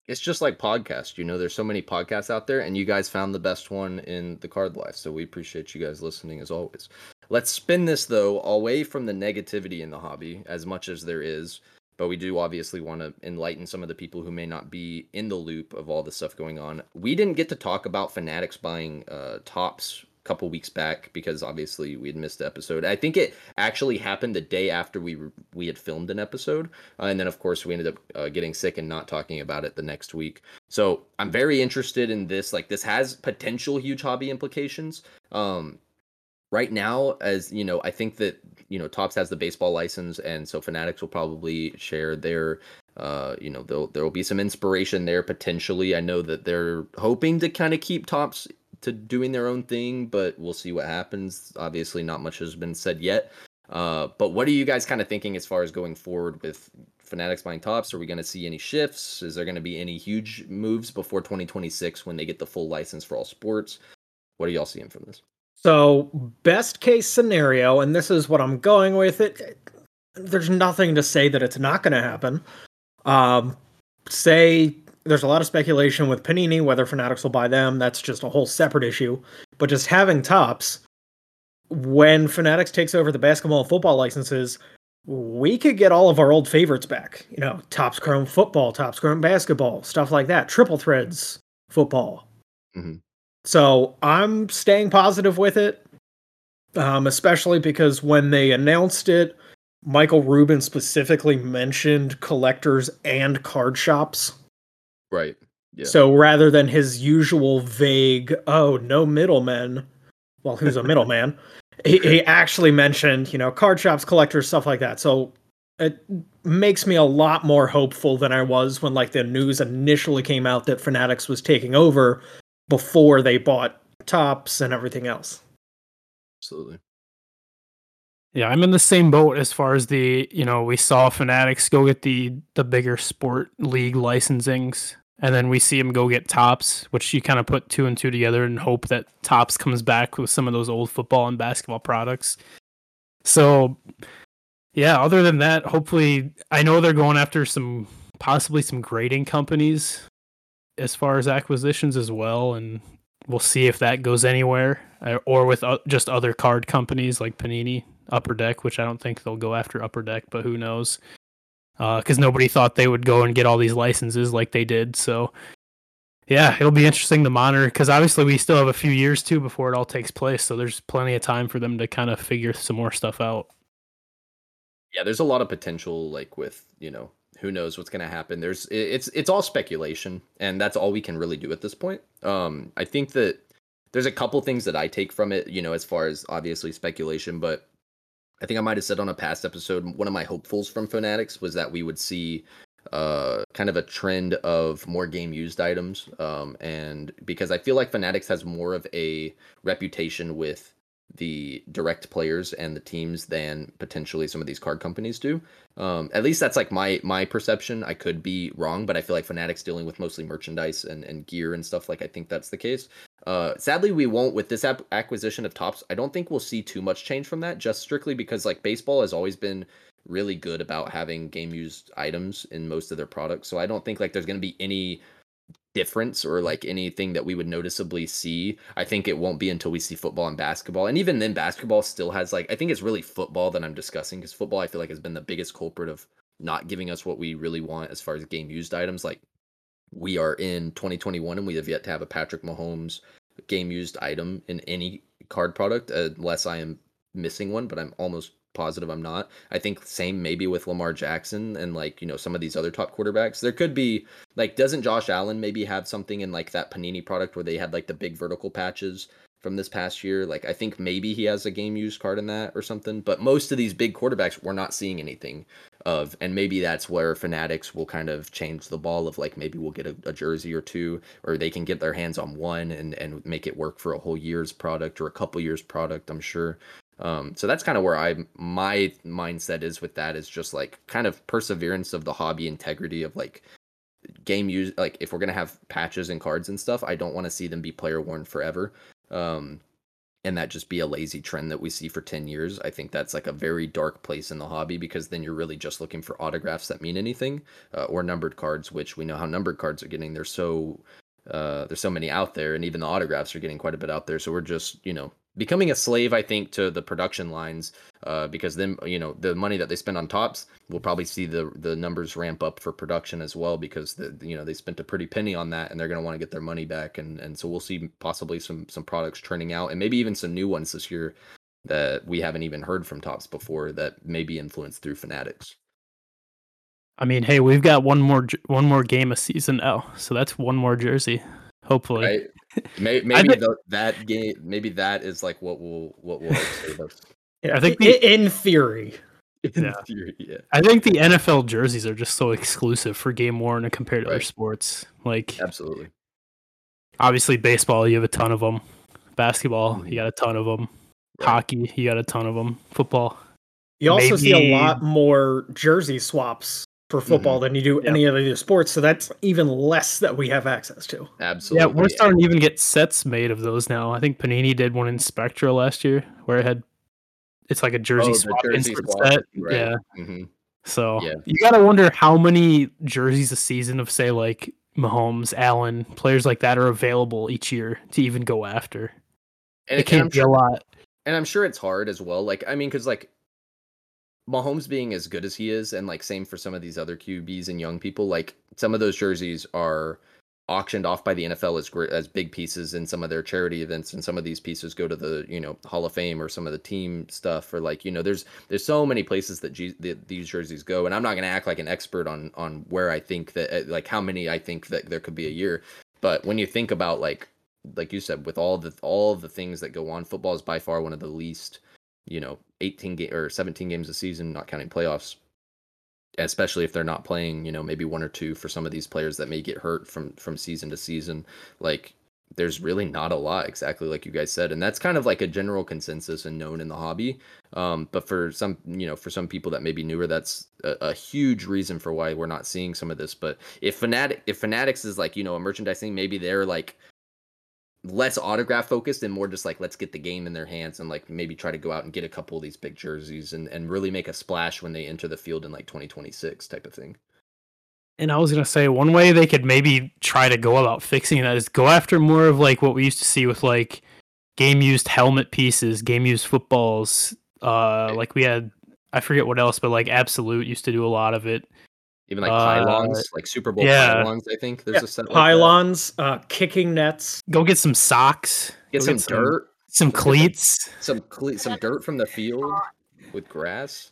Speaker 1: It's just like podcasts, you know. There's so many podcasts out there, and you guys found the best one in the card life. So we appreciate you guys listening as always. Let's spin this though away from the negativity in the hobby, as much as there is. But we do obviously want to enlighten some of the people who may not be in the loop of all the stuff going on. We didn't get to talk about Fanatics buying uh, Topps couple weeks back because obviously we had missed the episode. I think it actually happened the day after we we had filmed an episode, uh, and then of course we ended up uh, getting sick and not talking about it the next week. So I'm very interested in this. Like this has potential huge hobby implications. Um, right now, as you know, I think that you know Topps has the baseball license, and so Fanatics will probably share their. Uh, you know, there there will be some inspiration there potentially. I know that they're hoping to kind of keep Topps to doing their own thing, but we'll see what happens. Obviously, not much has been said yet. Uh, but what are you guys kind of thinking as far as going forward with Fanatics buying Topps? Are we going to see any shifts? Is there going to be any huge moves before 2026 when they get the full license for all sports? What are y'all seeing from this?
Speaker 4: So, best case scenario, and this is what I'm going with it. There's nothing to say that it's not going to happen. Um, say there's a lot of speculation with Panini whether Fanatics will buy them. That's just a whole separate issue. But just having Topps, when Fanatics takes over the basketball and football licenses, we could get all of our old favorites back. You know, Topps Chrome football, Topps Chrome basketball, stuff like that. Triple threads football.
Speaker 1: Mm-hmm.
Speaker 4: So I'm staying positive with it, um, especially because when they announced it, Michael Rubin specifically mentioned collectors and card shops.
Speaker 1: Right.
Speaker 4: Yeah. So rather than his usual vague, oh, no middlemen, well, who's a middleman? he, he actually mentioned, you know, card shops, collectors, stuff like that. So it makes me a lot more hopeful than I was when like the news initially came out that Fanatics was taking over before they bought Topps and everything else.
Speaker 1: Absolutely.
Speaker 3: Yeah, I'm in the same boat as far as the, you know, we saw Fanatics go get the the bigger sport league licensings and then we see him go get Topps, which you kind of put two and two together and hope that Topps comes back with some of those old football and basketball products. So, yeah, other than that, hopefully, I know they're going after some possibly some grading companies as far as acquisitions as well, and we'll see if that goes anywhere uh, or with just other card companies like Panini, Upper Deck, which I don't think they'll go after Upper Deck, but who knows because uh, nobody thought they would go and get all these licenses like they did. So, yeah, it'll be interesting to monitor because obviously we still have a few years too before it all takes place. So there's plenty of time for them to kind of figure some more stuff out.
Speaker 1: Yeah, there's a lot of potential, like with you know who knows what's going to happen. There's it's it's all speculation, and that's all we can really do at this point. Um, I think that there's a couple things that I take from it, you know, as far as obviously speculation, but I think I might have said on a past episode, one of my hopefuls from Fanatics was that we would see uh, kind of a trend of more game used items. Um, and because I feel like Fanatics has more of a reputation with the direct players and the teams than potentially some of these card companies do. Um, at least that's like my my perception. I could be wrong, but I feel like Fanatics dealing with mostly merchandise and, and gear and stuff. Like I think that's the case. Uh, sadly, we won't with this ap- acquisition of Topps. I don't think we'll see too much change from that, just strictly because like baseball has always been really good about having game used items in most of their products. So I don't think like there's going to be any difference or like anything that we would noticeably see. I think it won't be until we see football and basketball. And even then basketball still has like I think it's really football that I'm discussing because football I feel like has been the biggest culprit of not giving us what we really want as far as game used items like we are in 2021 and we have yet to have a Patrick Mahomes game used item in any card product unless I am missing one, but I'm almost positive I'm not. I think same maybe with Lamar Jackson and like, you know, some of these other top quarterbacks. There could be like doesn't Josh Allen maybe have something in like that Panini product where they had like the big vertical patches from this past year? Like I think maybe he has a game used card in that or something, but most of these big quarterbacks we're not seeing anything of and maybe that's where fanatics will kind of change the ball of like maybe we'll get a, a, jersey or two or they can get their hands on one and and make it work for a whole year's product or a couple years product i'm sure um, so that's kind of where I my mindset is with that is just like kind of perseverance of the hobby integrity of like game use like if we're gonna have patches and cards and stuff, I don't want to see them be player worn forever. Um, and that just be a lazy trend that we see for 10 years. I think that's like a very dark place in the hobby because then you're really just looking for autographs that mean anything uh, or numbered cards, which we know how numbered cards are getting. They're so uh, there's so many out there, and even the autographs are getting quite a bit out there. So we're just you know becoming a slave, I think, to the production lines, uh, because then you know the money that they spend on Topps, we'll probably see the the numbers ramp up for production as well, because the you know they spent a pretty penny on that, and they're going to want to get their money back, and and so we'll see possibly some some products churning out, and maybe even some new ones this year that we haven't even heard from Topps before that may be influenced through Fanatics.
Speaker 3: I mean, hey, we've got one more one more game a season now, so that's one more jersey. Hopefully,
Speaker 1: right? Maybe, maybe think, the, that game, maybe that is like what will what will save us.
Speaker 4: Yeah, I think the, in theory.
Speaker 1: In yeah. theory, yeah.
Speaker 3: I think the NFL jerseys are just so exclusive for game worn compared to right. other sports. Like
Speaker 1: absolutely.
Speaker 3: Obviously, baseball, you have a ton of them. Basketball, mm-hmm. you got a ton of them. Right. Hockey, you got a ton of them. Football.
Speaker 4: You also maybe... see a lot more jersey swaps for football mm-hmm. than you do yep. any other sports. So that's even less that we have access to.
Speaker 1: Absolutely.
Speaker 3: Yeah, we're starting to even get sets made of those now. I think Panini did one in Spectra last year where it had it's like a jersey oh, swap jersey swap. set. Right. Yeah. Mm-hmm. So yeah. you gotta wonder how many jerseys a season of say like Mahomes, Allen, players like that are available each year to even go after. And it, it can't be sure, a lot.
Speaker 1: And I'm sure it's hard as well. Like I mean, because like Mahomes being as good as he is, and like same for some of these other QBs and young people, like some of those jerseys are auctioned off by the NFL as as big pieces in some of their charity events, and some of these pieces go to the you know Hall of Fame or some of the team stuff, or like you know there's there's so many places that G- the, these jerseys go, and I'm not gonna act like an expert on on where I think that uh, like how many I think that there could be a year, but when you think about like like you said with all the all the things that go on, football is by far one of the least you know 18 game or 17 games a season, not counting playoffs. Especially if they're not playing, you know, maybe one or two for some of these players that may get hurt from from season to season. Like there's really not a lot exactly like you guys said and that's kind of like a general consensus and known in the hobby um, but for some you know for some people that may be newer that's a, a, huge reason for why we're not seeing some of this but if fanatic if fanatics is like you know a merchandising maybe they're like less autograph focused and more just like let's get the game in their hands and like maybe try to go out and get a couple of these big jerseys and, and really make a splash when they enter the field in like 2026 type of thing.
Speaker 3: And I was gonna say one way they could maybe try to go about fixing that is go after more of like what we used to see with like game used helmet pieces, game used footballs. Uh, like we had I forget what else, but like Absolute used to do a lot of it.
Speaker 1: Even like uh, pylons, like Super Bowl yeah. pylons. I think there's yeah. a set of
Speaker 4: pylons, like uh, kicking nets.
Speaker 3: Go get some socks.
Speaker 1: Get, some, get some dirt.
Speaker 3: Some cleats.
Speaker 1: Some cle- some dirt from the field with grass.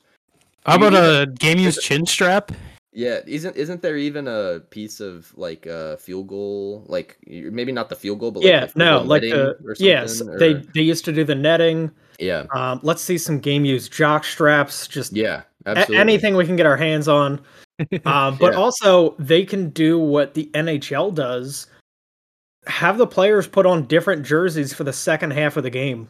Speaker 3: How about a game use chin strap?
Speaker 1: Yeah, isn't isn't there even a piece of like a field goal, like maybe not the field goal, but
Speaker 4: yeah,
Speaker 1: like
Speaker 4: no, like the yes, or... they they used to do the netting.
Speaker 1: Yeah,
Speaker 4: um, let's see some game use jock straps. Just
Speaker 1: yeah,
Speaker 4: absolutely. A- anything we can get our hands on. Uh, but yeah. also, they can do what the NHL does have the players put on different jerseys for the second half of the game.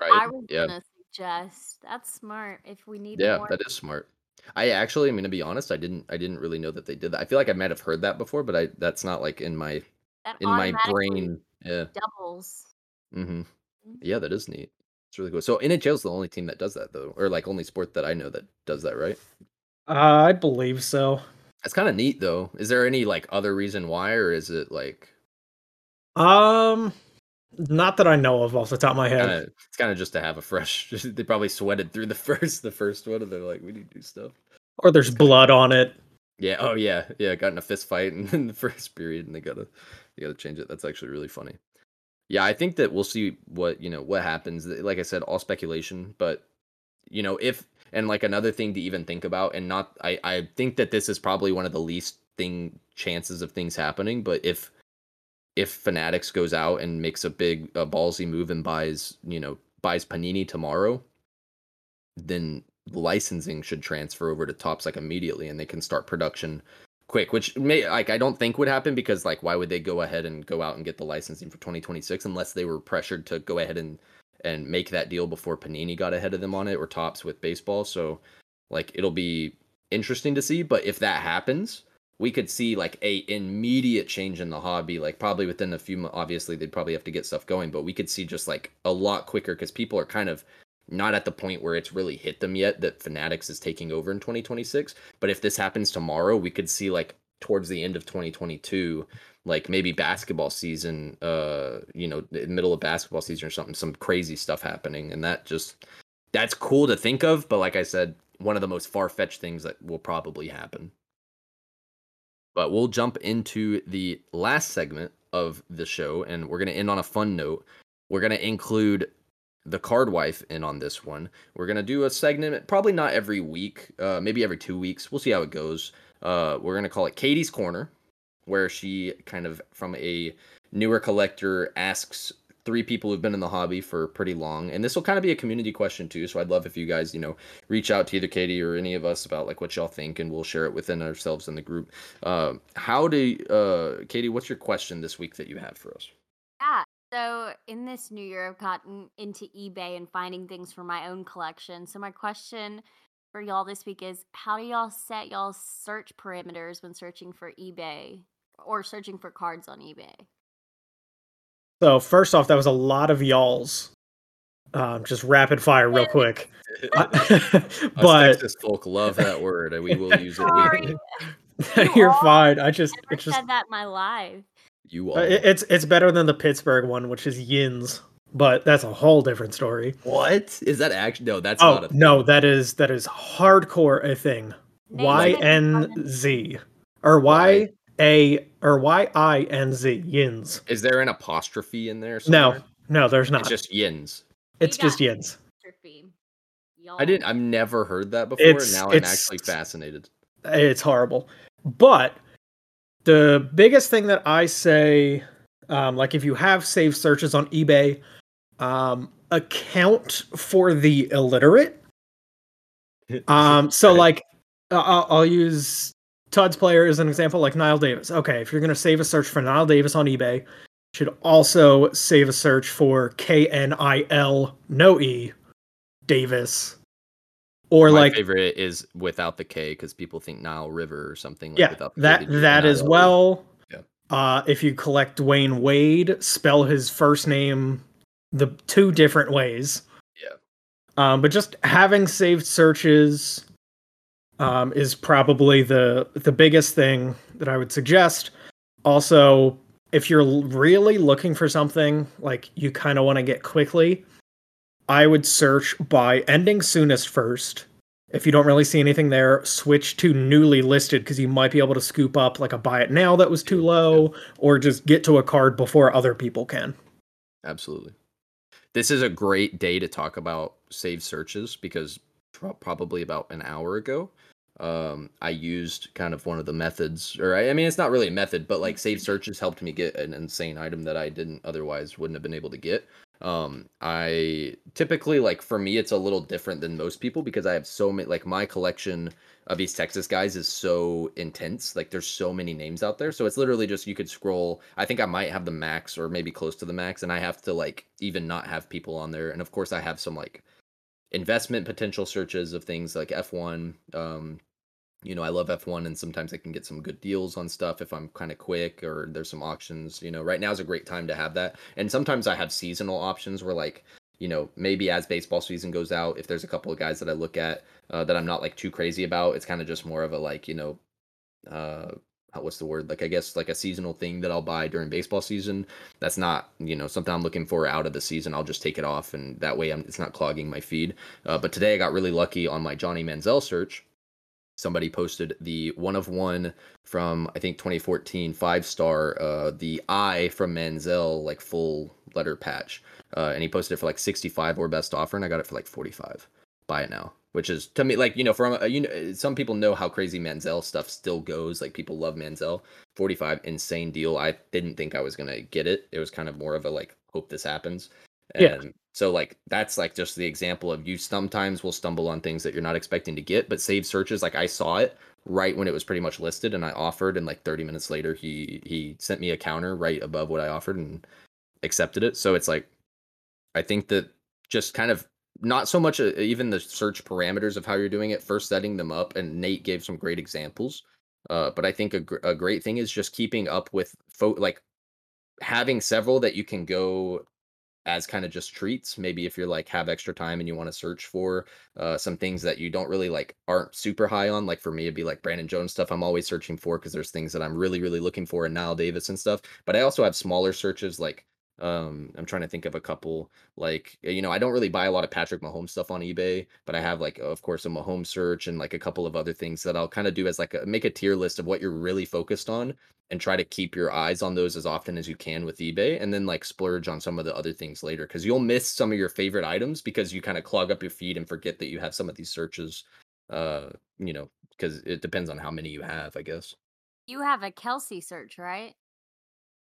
Speaker 2: Right. I was yeah. gonna suggest that's smart if we need.
Speaker 1: Yeah, more. that is smart. I actually, I'm gonna be honest. I didn't, I didn't really know that they did that. I feel like I might have heard that before, but I that's not like in my that in my brain. Yeah.
Speaker 2: Doubles.
Speaker 1: Mm-hmm. mm-hmm. Yeah, that is neat. It's really cool. So NHL is the only team that does that though, or like only sport that I know that does that, right?
Speaker 4: Uh, I believe so.
Speaker 1: That's kind of neat, though. Is there any like other reason why, or is it like?
Speaker 4: Um, not that I know of off the top of my head.
Speaker 1: Kinda, it's kind of just to have a fresh. they probably sweated through the first, the first one, and they're like, "We need to do stuff."
Speaker 4: Or there's blood on it.
Speaker 1: Yeah. Oh yeah. Yeah. Got in a fist fight in, in the first period, and they gotta, they gotta change it. That's actually really funny. Yeah, I think that we'll see what you know what happens. Like I said, all speculation, but you know if and like another thing to even think about, and not I I think that this is probably one of the least thing chances of things happening, but if if Fanatics goes out and makes a big a ballsy move and buys you know buys Panini tomorrow, then licensing should transfer over to Topps like immediately, and they can start production quick. Which may like I don't think would happen because like why would they go ahead and go out and get the licensing for 2026 unless they were pressured to go ahead and and make that deal before Panini got ahead of them on it or Topps with baseball. So like it'll be interesting to see. But if that happens, we could see like a immediate change in the hobby like probably within a few obviously they'd probably have to get stuff going but we could see just like a lot quicker because people are kind of not at the point where it's really hit them yet that fanatics is taking over in 2026 but if this happens tomorrow we could see like towards the end of 2022 like maybe basketball season uh you know middle of basketball season or something some crazy stuff happening and that just that's cool to think of but like i said one of the most far-fetched things that will probably happen but we'll jump into the last segment of the show, and we're going to end on a fun note. We're going to include the card wife in on this one. We're going to do a segment, probably not every week, uh, maybe every two weeks. We'll see how it goes. Uh, we're going to call it Katie's Corner, where she kind of, from a newer collector, asks three people who've been in the hobby for pretty long. And this will kind of be a community question too so i'd love if you guys you know reach out to either katie or any of us about like what y'all think and we'll share it within ourselves in the group. Uh, how do uh, katie what's your question this week that you have for us?
Speaker 2: Yeah so in this new year i've gotten into ebay and finding things for my own collection. So my question for y'all this week is how do y'all set y'all search parameters when searching for ebay or searching for cards on ebay
Speaker 4: so first off, that was a lot of y'alls. Um, just rapid fire, real quick. but
Speaker 1: Texas folk love that word, and we will use it.
Speaker 4: You're fine. I just
Speaker 2: I
Speaker 4: just
Speaker 2: said that in my life.
Speaker 1: You
Speaker 4: uh,
Speaker 1: are.
Speaker 4: it's it's better than the Pittsburgh one, which is Yins, but that's a whole different story.
Speaker 1: What is that? Actually, no, that's
Speaker 4: oh
Speaker 1: not a
Speaker 4: no, that is that is hardcore a thing. Y N Z or Y a or Y I N Z yins.
Speaker 1: Is there an apostrophe in there?
Speaker 4: Somewhere? No, no, there's not.
Speaker 1: It's just yins.
Speaker 4: It's just yins.
Speaker 1: I didn't. I've never heard that before. It's, now I'm actually fascinated.
Speaker 4: It's horrible, but the biggest thing that I say, um, like if you have saved searches on eBay, um, account for the illiterate. Um, so like, I'll, I'll use Todd's player is an example like Knile Davis. Okay, if you're going to save a search for Knile Davis on eBay, you should also save a search for K N I L no E Davis. Or
Speaker 1: My
Speaker 4: like
Speaker 1: favorite is without the K because people think Nile River or something. Like
Speaker 4: yeah, that that as well. Yeah. Uh, if you collect Dwyane Wade, spell his first name the two different ways.
Speaker 1: Yeah.
Speaker 4: Um, but just having saved searches um, is probably the the biggest thing that I would suggest. Also, if you're really looking for something like you kind of want to get quickly, I would search by ending soonest first. If you don't really see anything there, switch to newly listed because you might be able to scoop up like a buy it now that was too low, or just get to a card before other people can.
Speaker 1: Absolutely. This is a great day to talk about save searches because probably about an hour ago um i used kind of one of the methods or I, I, mean it's not really a method but like save searches helped me get an insane item that i didn't otherwise wouldn't have been able to get um i typically like for me it's a little different than most people because i have so many like my collection of East Texas guys is so intense. Like there's so many names out there. So it's literally just you could scroll. I think I might have the max or maybe close to the max and I have to like even not have people on there. And of course I have some like investment potential searches of things like F1. Um, you know, I love F1 and sometimes I can get some good deals on stuff if I'm kind of quick or there's some auctions. You know, right now is a great time to have that. And sometimes I have seasonal options where like, you know, maybe as baseball season goes out, if there's a couple of guys that I look at uh, that I'm not like too crazy about, it's kind of just more of a like, you know, uh, what's the word like i guess like a seasonal thing that i'll buy during baseball season that's not you know something i'm looking for out of the season i'll just take it off and that way I'm, it's not clogging my feed uh, but today i got really lucky on my johnny manziel search somebody posted the one of one from I think 2014 five star uh the I from Manziel like full letter patch. Uh and he posted it for like 65 or best offer and I got it for like 45 buy it now. Which is to me like you know from you know some people know how crazy Manziel stuff still goes. Like people love Manziel. 45 insane deal. I didn't think I was to get it. It was kind of more of a like hope this happens. And
Speaker 4: Yeah.
Speaker 1: So like that's like just the example of you sometimes will stumble on things that you're not expecting to get, but save searches like I saw it right when it was pretty much listed and I offered and like 30 minutes later he he sent me a counter right above what I offered and accepted it. So it's like I think that just kind of not so much uh, even the search parameters of how you're doing it, first setting them up and Nate gave some great examples. Uh, but I think a, gr- a great thing is just keeping up with fo- like having several that you can go as kind of just treats maybe if you're like have extra time and you want to search for uh some things that you don't really like aren't super high on like for me it'd be like brandon jones stuff i'm always searching for because there's things that i'm really really looking for and Knile davis and stuff but i also have smaller searches like um i'm trying to think of a couple like you know i don't really buy a lot of patrick mahomes stuff on ebay but i have like of course a mahomes search and like a couple of other things that i'll kind of do as like a, make a tier list of what you're really focused on and try to keep your eyes on those as often as you can with eBay and then like splurge on some of the other things later because you'll miss some of your favorite items because you kind of clog up your feed and forget that you have some of these searches uh you know because it depends on how many you have i guess
Speaker 2: You have a Kelsey search, right?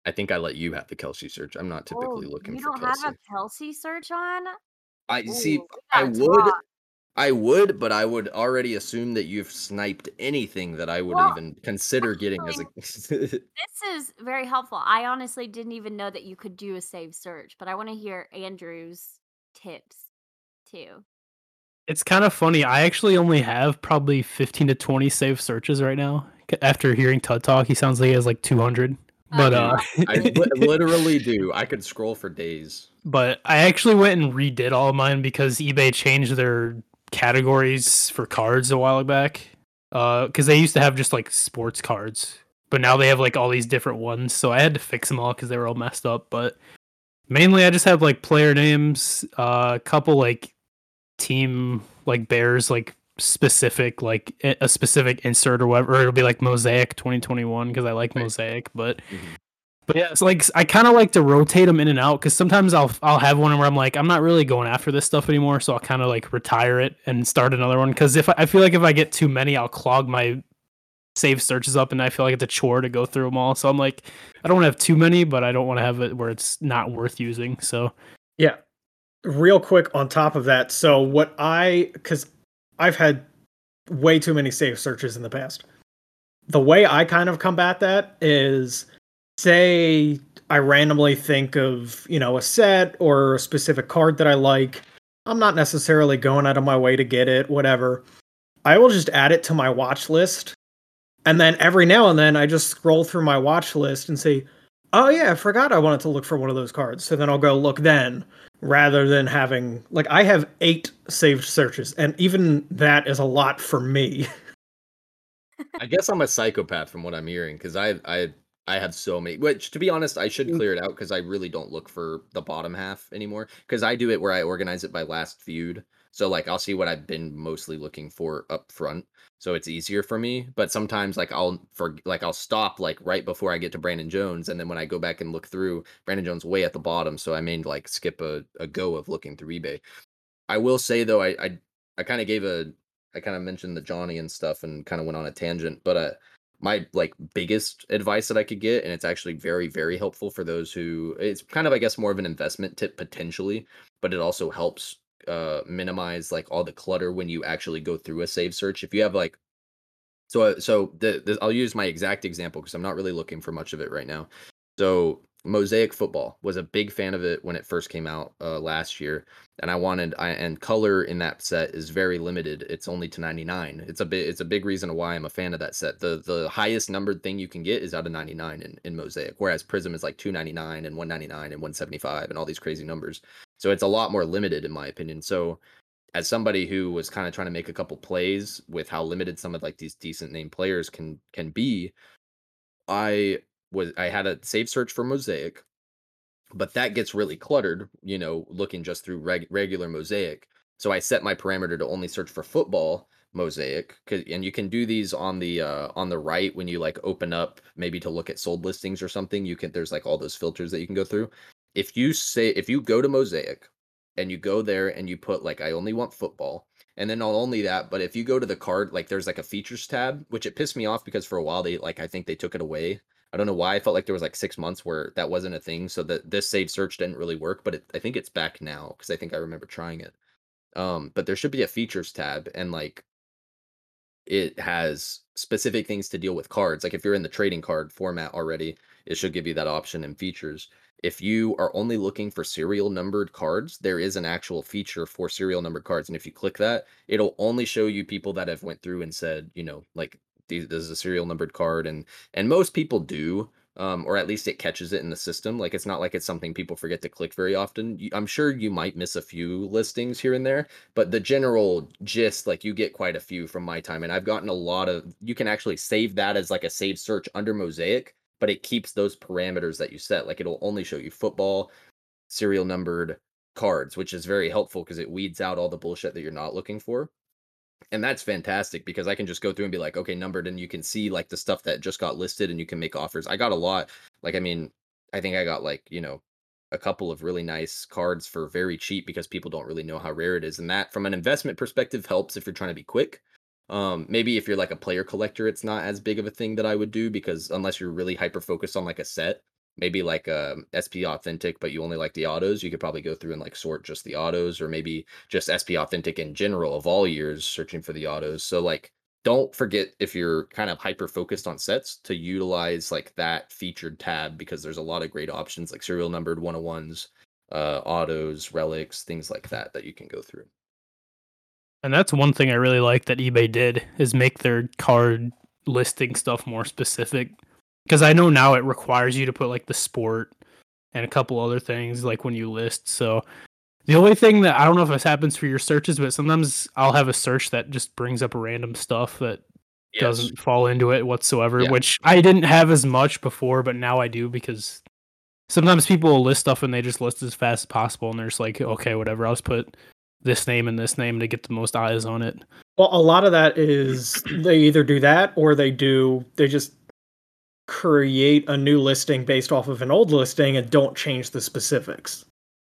Speaker 1: i think i let you have the kelsey search i'm not typically
Speaker 2: Oh,
Speaker 1: looking
Speaker 2: you
Speaker 1: for
Speaker 2: don't
Speaker 1: kelsey
Speaker 2: have a Kelsey search on?
Speaker 1: i see
Speaker 2: Ooh, we
Speaker 1: i would
Speaker 2: talk.
Speaker 1: I would but i would already assume that you've sniped anything that i would
Speaker 2: Well,
Speaker 1: even consider getting as a
Speaker 2: This is very helpful. I honestly didn't even know that you could do a save search, but I want to hear Andrew's tips too.
Speaker 3: It's kind of funny. I actually only have probably 15 to 20 save searches right now. After hearing Todd talk, he sounds like he has like 200. But uh,
Speaker 1: i li- literally do i could scroll for days
Speaker 3: but I actually went and redid all of mine because eBay changed their categories for cards a while back. Uh, because they used to have just like sports cards, but now they have like all these different ones. So I had to fix them all because they were all messed up. But mainly, I just have like player names, uh, a couple like team like Bears like specific like a specific insert or whatever. Or it'll be like Mosaic 2021 because I like Mosaic, but.
Speaker 1: Mhm.
Speaker 3: But yeah, it's like I kind of like to rotate them in and out because sometimes I'll I'll have one where I'm like I'm not really going after this stuff anymore, so I'll kind of like retire it and start another one. Because if I, I feel like if I get too many, I'll clog my save searches up, and I feel like it's a chore to go through them all. So I'm like, I don't want to have too many, but I don't want to have it where it's not worth using. So
Speaker 4: Yeah. Real quick on top of that. So what I cuz I've had way too many save searches in the past. The way I kind of combat that is say I randomly think of, you know, a set or a specific card that I like. I'm not necessarily going out of my way to get it, whatever. I will just add it to my watch list. And then every now and then I just scroll through my watch list and say, "Oh yeah, I forgot I wanted to look for one of those cards." So then I'll go look then rather than having like I have 8 saved searches and even that is a lot for me.
Speaker 1: I guess I'm a psychopath from what I'm hearing because I I I have so many. Which to be honest, I should
Speaker 4: Mm.
Speaker 1: clear it out because I really don't look for the bottom half anymore. Because I do it where I organize it by last viewed. So like I'll see what I've been mostly looking for up front, so it's easier for me. But sometimes like I'll for like I'll stop like right before I get to Brandon Jones, and then when I go back and look through Brandon Jones way at the bottom, so I may like skip a, a go of looking through eBay. I will say though, I I, I kind of gave a I kind of mentioned the Johnny and stuff and kind of went on a tangent, but uh, my like biggest advice that I could get, and it's actually very very helpful for those who it's kind of I guess more of an investment tip potentially, but it also helps uh minimize like all the clutter when you actually go through a save search. If you have like so so the, the I'll use my exact example because I'm not really looking for much of it right now. So Mosaic Football was a big fan of it when it first came out uh, last year, and I wanted I and color in that set is very limited. It's only to 99. It's a bit it's a big reason why I'm a fan of that set. The the highest numbered thing you can get is out of 99 in, in Mosaic, whereas Prizm is like 299 and 199 and 175 and all these crazy numbers. So it's a lot more limited in my opinion. So as somebody who was kind of trying to make a couple plays with how limited some of like these decent name players can can be, I was I had a save search for Mosaic, but that gets really cluttered, you know, looking just through reg- regular Mosaic. So I set my parameter to only search for football Mosaic, and you can do these on the uh, on the right when you like open up maybe to look at sold listings or something. You can there's like all those filters that you can go through. If you say if you go to Mosaic and you go there and you put like I only want football, and then not only that, but if you go to the card like there's like a features tab, which it pissed me off because for a while they like I think they took it away. I don't know why. I felt like there was like six months where that wasn't a thing, so that this save search didn't really work. But it, I think it's back now because I think I remember trying it. Um, but there should be a features tab, and like it has specific things to deal with cards. Like if you're in the trading card format already, it should give you that option in features. If you are only looking for serial numbered cards, there is an actual feature for serial numbered cards, and if you click that, it'll only show you people that have went through and said, you know, like these this is a serial numbered card, and and most people do um, or at least it catches it in the system. Like it's not like it's something people forget to click very often. I'm sure you might miss a few listings here and there, but the general gist, like you get quite a few from my time, and I've gotten a lot of. You can actually save that as like a save search under Mosaic, but it keeps those parameters that you set. Like it'll only show you football, serial numbered cards, which is very helpful because it weeds out all the bullshit that you're not looking for and that's fantastic because I can just go through and be like, okay, numbered, and you can see like the stuff that just got listed, and you can make offers. I got a lot. Like, I mean, I think I got like you know a couple of really nice cards for very cheap because people don't really know how rare it is, and that from an investment perspective helps if you're trying to be quick. Um, maybe if you're like a player collector, it's not as big of a thing that I would do because unless you're really hyper focused on like a set, maybe like um SP authentic, but you only like the autos, you could probably go through and like sort just the autos, or maybe just SP authentic in general of all years, searching for the autos. So like don't forget if you're kind of hyper focused on sets to utilize like that featured tab because there's a lot of great options like serial numbered 101s, uh autos, relics, things like that that you can go through.
Speaker 3: And that's one thing I really like that eBay did is make their card listing stuff more specific. Because I know now it requires you to put like the sport and a couple other things like when you list. So the only thing that I don't know if this happens for your searches, but sometimes I'll have a search that just brings up random stuff that doesn't fall into it whatsoever,
Speaker 1: Yeah.
Speaker 3: which I didn't have as much before, but now I do because sometimes people will list stuff and they just list as fast as possible and they're just like, okay, whatever, I'll just put this name and this name to get the most eyes on it.
Speaker 4: Well, a lot of that is they either do that or they do they just create a new listing based off of an old listing and don't change the specifics.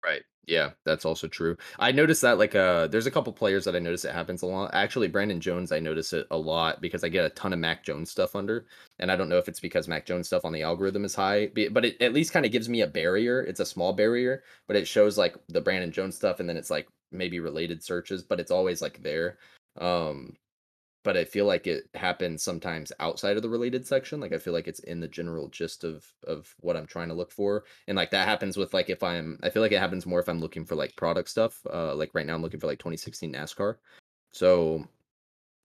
Speaker 1: Right. Yeah, that's also true. I noticed that like uh there's a couple players that I notice it happens a lot. Actually, Brandon Jones, I notice it a lot because I get a ton of Mac Jones stuff under. And I don't know if it's because Mac Jones stuff on the algorithm is high, but it at least kind of gives me a barrier. It's a small barrier, but it shows like the Brandon Jones stuff and then it's like maybe related searches, but it's always like there. Um but I feel like it happens sometimes outside of the related section. Like I feel like it's in the general gist of of what I'm trying to look for, and like that happens with like if I'm. I feel like it happens more if I'm looking for like product stuff. Uh, like right now I'm looking for like 2016 NASCAR. So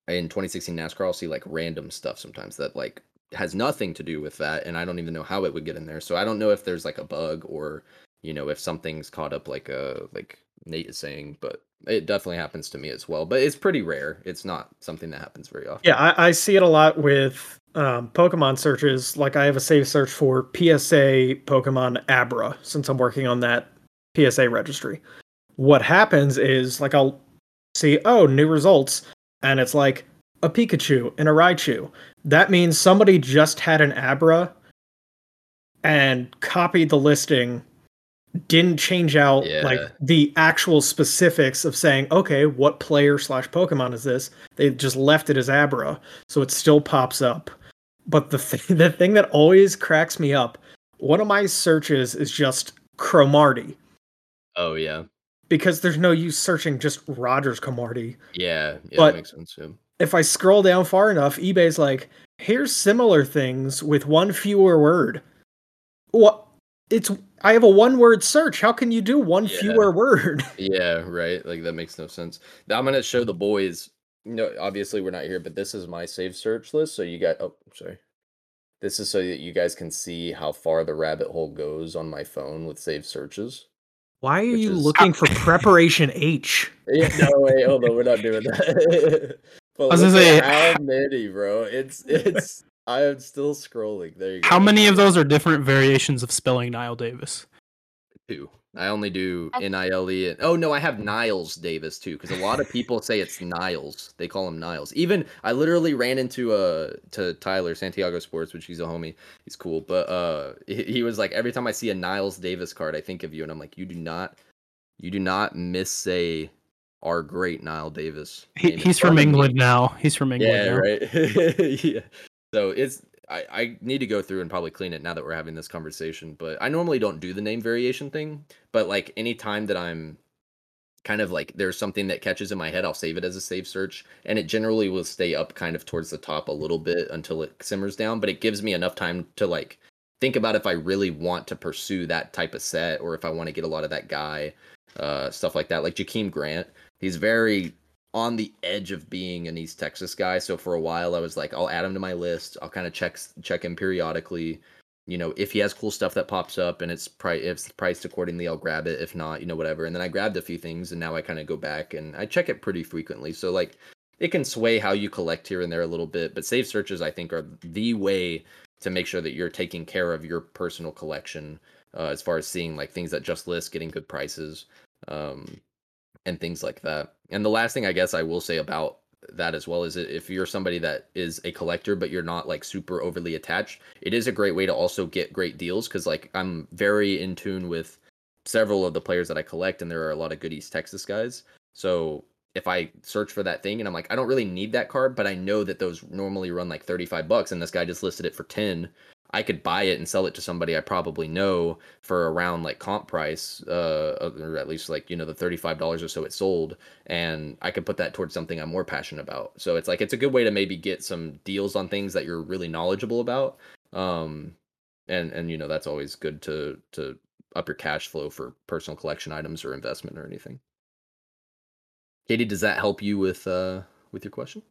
Speaker 1: in 2016 NASCAR, I'll see like random stuff sometimes that like has nothing to do with that, and I don't even know how it would get in there. So I don't know if there's like a bug or you know if something's caught up like uh like Nate is saying, but it definitely happens to me as well. But it's pretty rare. It's not something that happens very often.
Speaker 4: Yeah, I, I see it a lot with um, Pokemon searches. Like I have a save search for PSA Pokemon Abra since I'm working on that PSA registry. What happens is like I'll see, oh, new results, and it's like a Pikachu and a Raichu. That means somebody just had an Abra and copied the listing, didn't change out like the actual specifics of saying, okay, what player slash Pokemon is this? They just left it as Abra, so it still pops up. But the th- the thing that always cracks me up, one of my searches is just Cromartie
Speaker 1: Oh yeah,
Speaker 4: because there's no use searching just Rodgers Cromartie.
Speaker 1: yeah, yeah.
Speaker 4: But-
Speaker 1: that makes sense. Yeah.
Speaker 4: If I scroll down far enough, eBay's like, here's similar things with one fewer word. What? It's I have a one word search. How can you do one
Speaker 1: Yeah.
Speaker 4: fewer word?
Speaker 1: Yeah, right. Like that makes no sense. Now I'm gonna show the boys. No, obviously we're not here, but this is my save search list. So you got. Oh, sorry. This is so that you guys can see how far the rabbit hole goes on my phone with save searches.
Speaker 4: Why are you
Speaker 1: is-
Speaker 4: looking for preparation H?
Speaker 1: Yeah, no way. Hold on, we're not doing that. but
Speaker 3: was gonna say-
Speaker 1: how many, bro? It's it's. I am still scrolling. There you go.
Speaker 3: How many of those are different variations of spelling Knile Davis?
Speaker 1: Two. I only do N I L E. and- Oh no, I have Niles Davis too, because a lot of people say it's Niles. They call him Niles. Even I literally ran into uh to Tyler Santiago Sports, which he's a homie. He's cool, but uh he, he was like every time I see a Niles Davis card, I think of you, and I'm like, you do not, you do not miss say our great Knile Davis.
Speaker 3: He, he's from. England now. He's from England
Speaker 1: Yeah,
Speaker 3: now.
Speaker 1: right. yeah. So it's I, I need to go through and probably clean it now that we're having this conversation. But I normally don't do the name variation thing. But like anytime that I'm kind of like there's something that catches in my head, I'll save it as a save search. And it generally will stay up kind of towards the top a little bit until it simmers down. But it gives me enough time to like think about if I really want to pursue that type of set or if I want to get a lot of that guy, uh, stuff like that. Like Jakeem Grant, he's very on the edge of being an East Texas guy. So for a while, I was like, I'll add him to my list. I'll kind of check check him periodically. You know, if he has cool stuff that pops up and it's pri- if it's priced accordingly, I'll grab it. If not, you know, whatever. And then I grabbed a few things, and now I kind of go back and I check it pretty frequently. So like, it can sway how you collect here and there a little bit. But save searches, I think, are the way to make sure that you're taking care of your personal collection uh, as far as seeing like things that just list, getting good prices. Um, and things like that. And the last thing I guess I will say about that as well is if you're somebody that is a collector but you're not like super overly attached, it is a great way to also get great deals cuz like I'm very in tune with several of the players that I collect and there are a lot of good East Texas guys. So if I search for that thing and I'm like I don't really need that card but I know that those normally run like 35 bucks and this guy just listed it for 10 I could buy it and sell it to somebody I probably know for around like comp price, uh, or at least like you know the thirty five dollars or so it sold, and I could put that towards something I'm more passionate about. So it's like it's a good way to maybe get some deals on things that you're really knowledgeable about, um, and and you know that's always good to to up your cash flow for personal collection items or investment or anything. Katie, does that help you with uh with your question?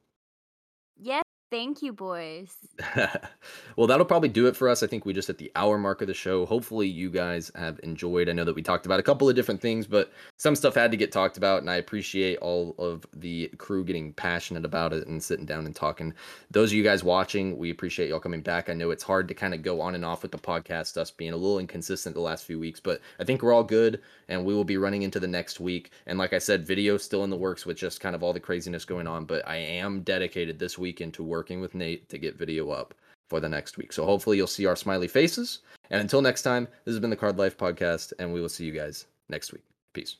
Speaker 2: Yes, thank you, boys.
Speaker 1: well, that'll probably do it for us. I think we just hit the hour mark of the show. Hopefully, you guys have enjoyed. I know that we talked about a couple of different things, but some stuff had to get talked about, and I appreciate all of the crew getting passionate about it and sitting down and talking. Those of you guys watching, we appreciate y'all coming back. I know it's hard to kind of go on and off with the podcast, us being a little inconsistent the last few weeks, but I think we're all good, and we will be running into the next week. And like I said, video still in the works with just kind of all the craziness going on, but I am dedicated this weekend to working with Nate to get video up for the next week. So hopefully you'll see our smiley faces. And until next time, this has been the Card Life Podcast, and we will see you guys next week. Peace.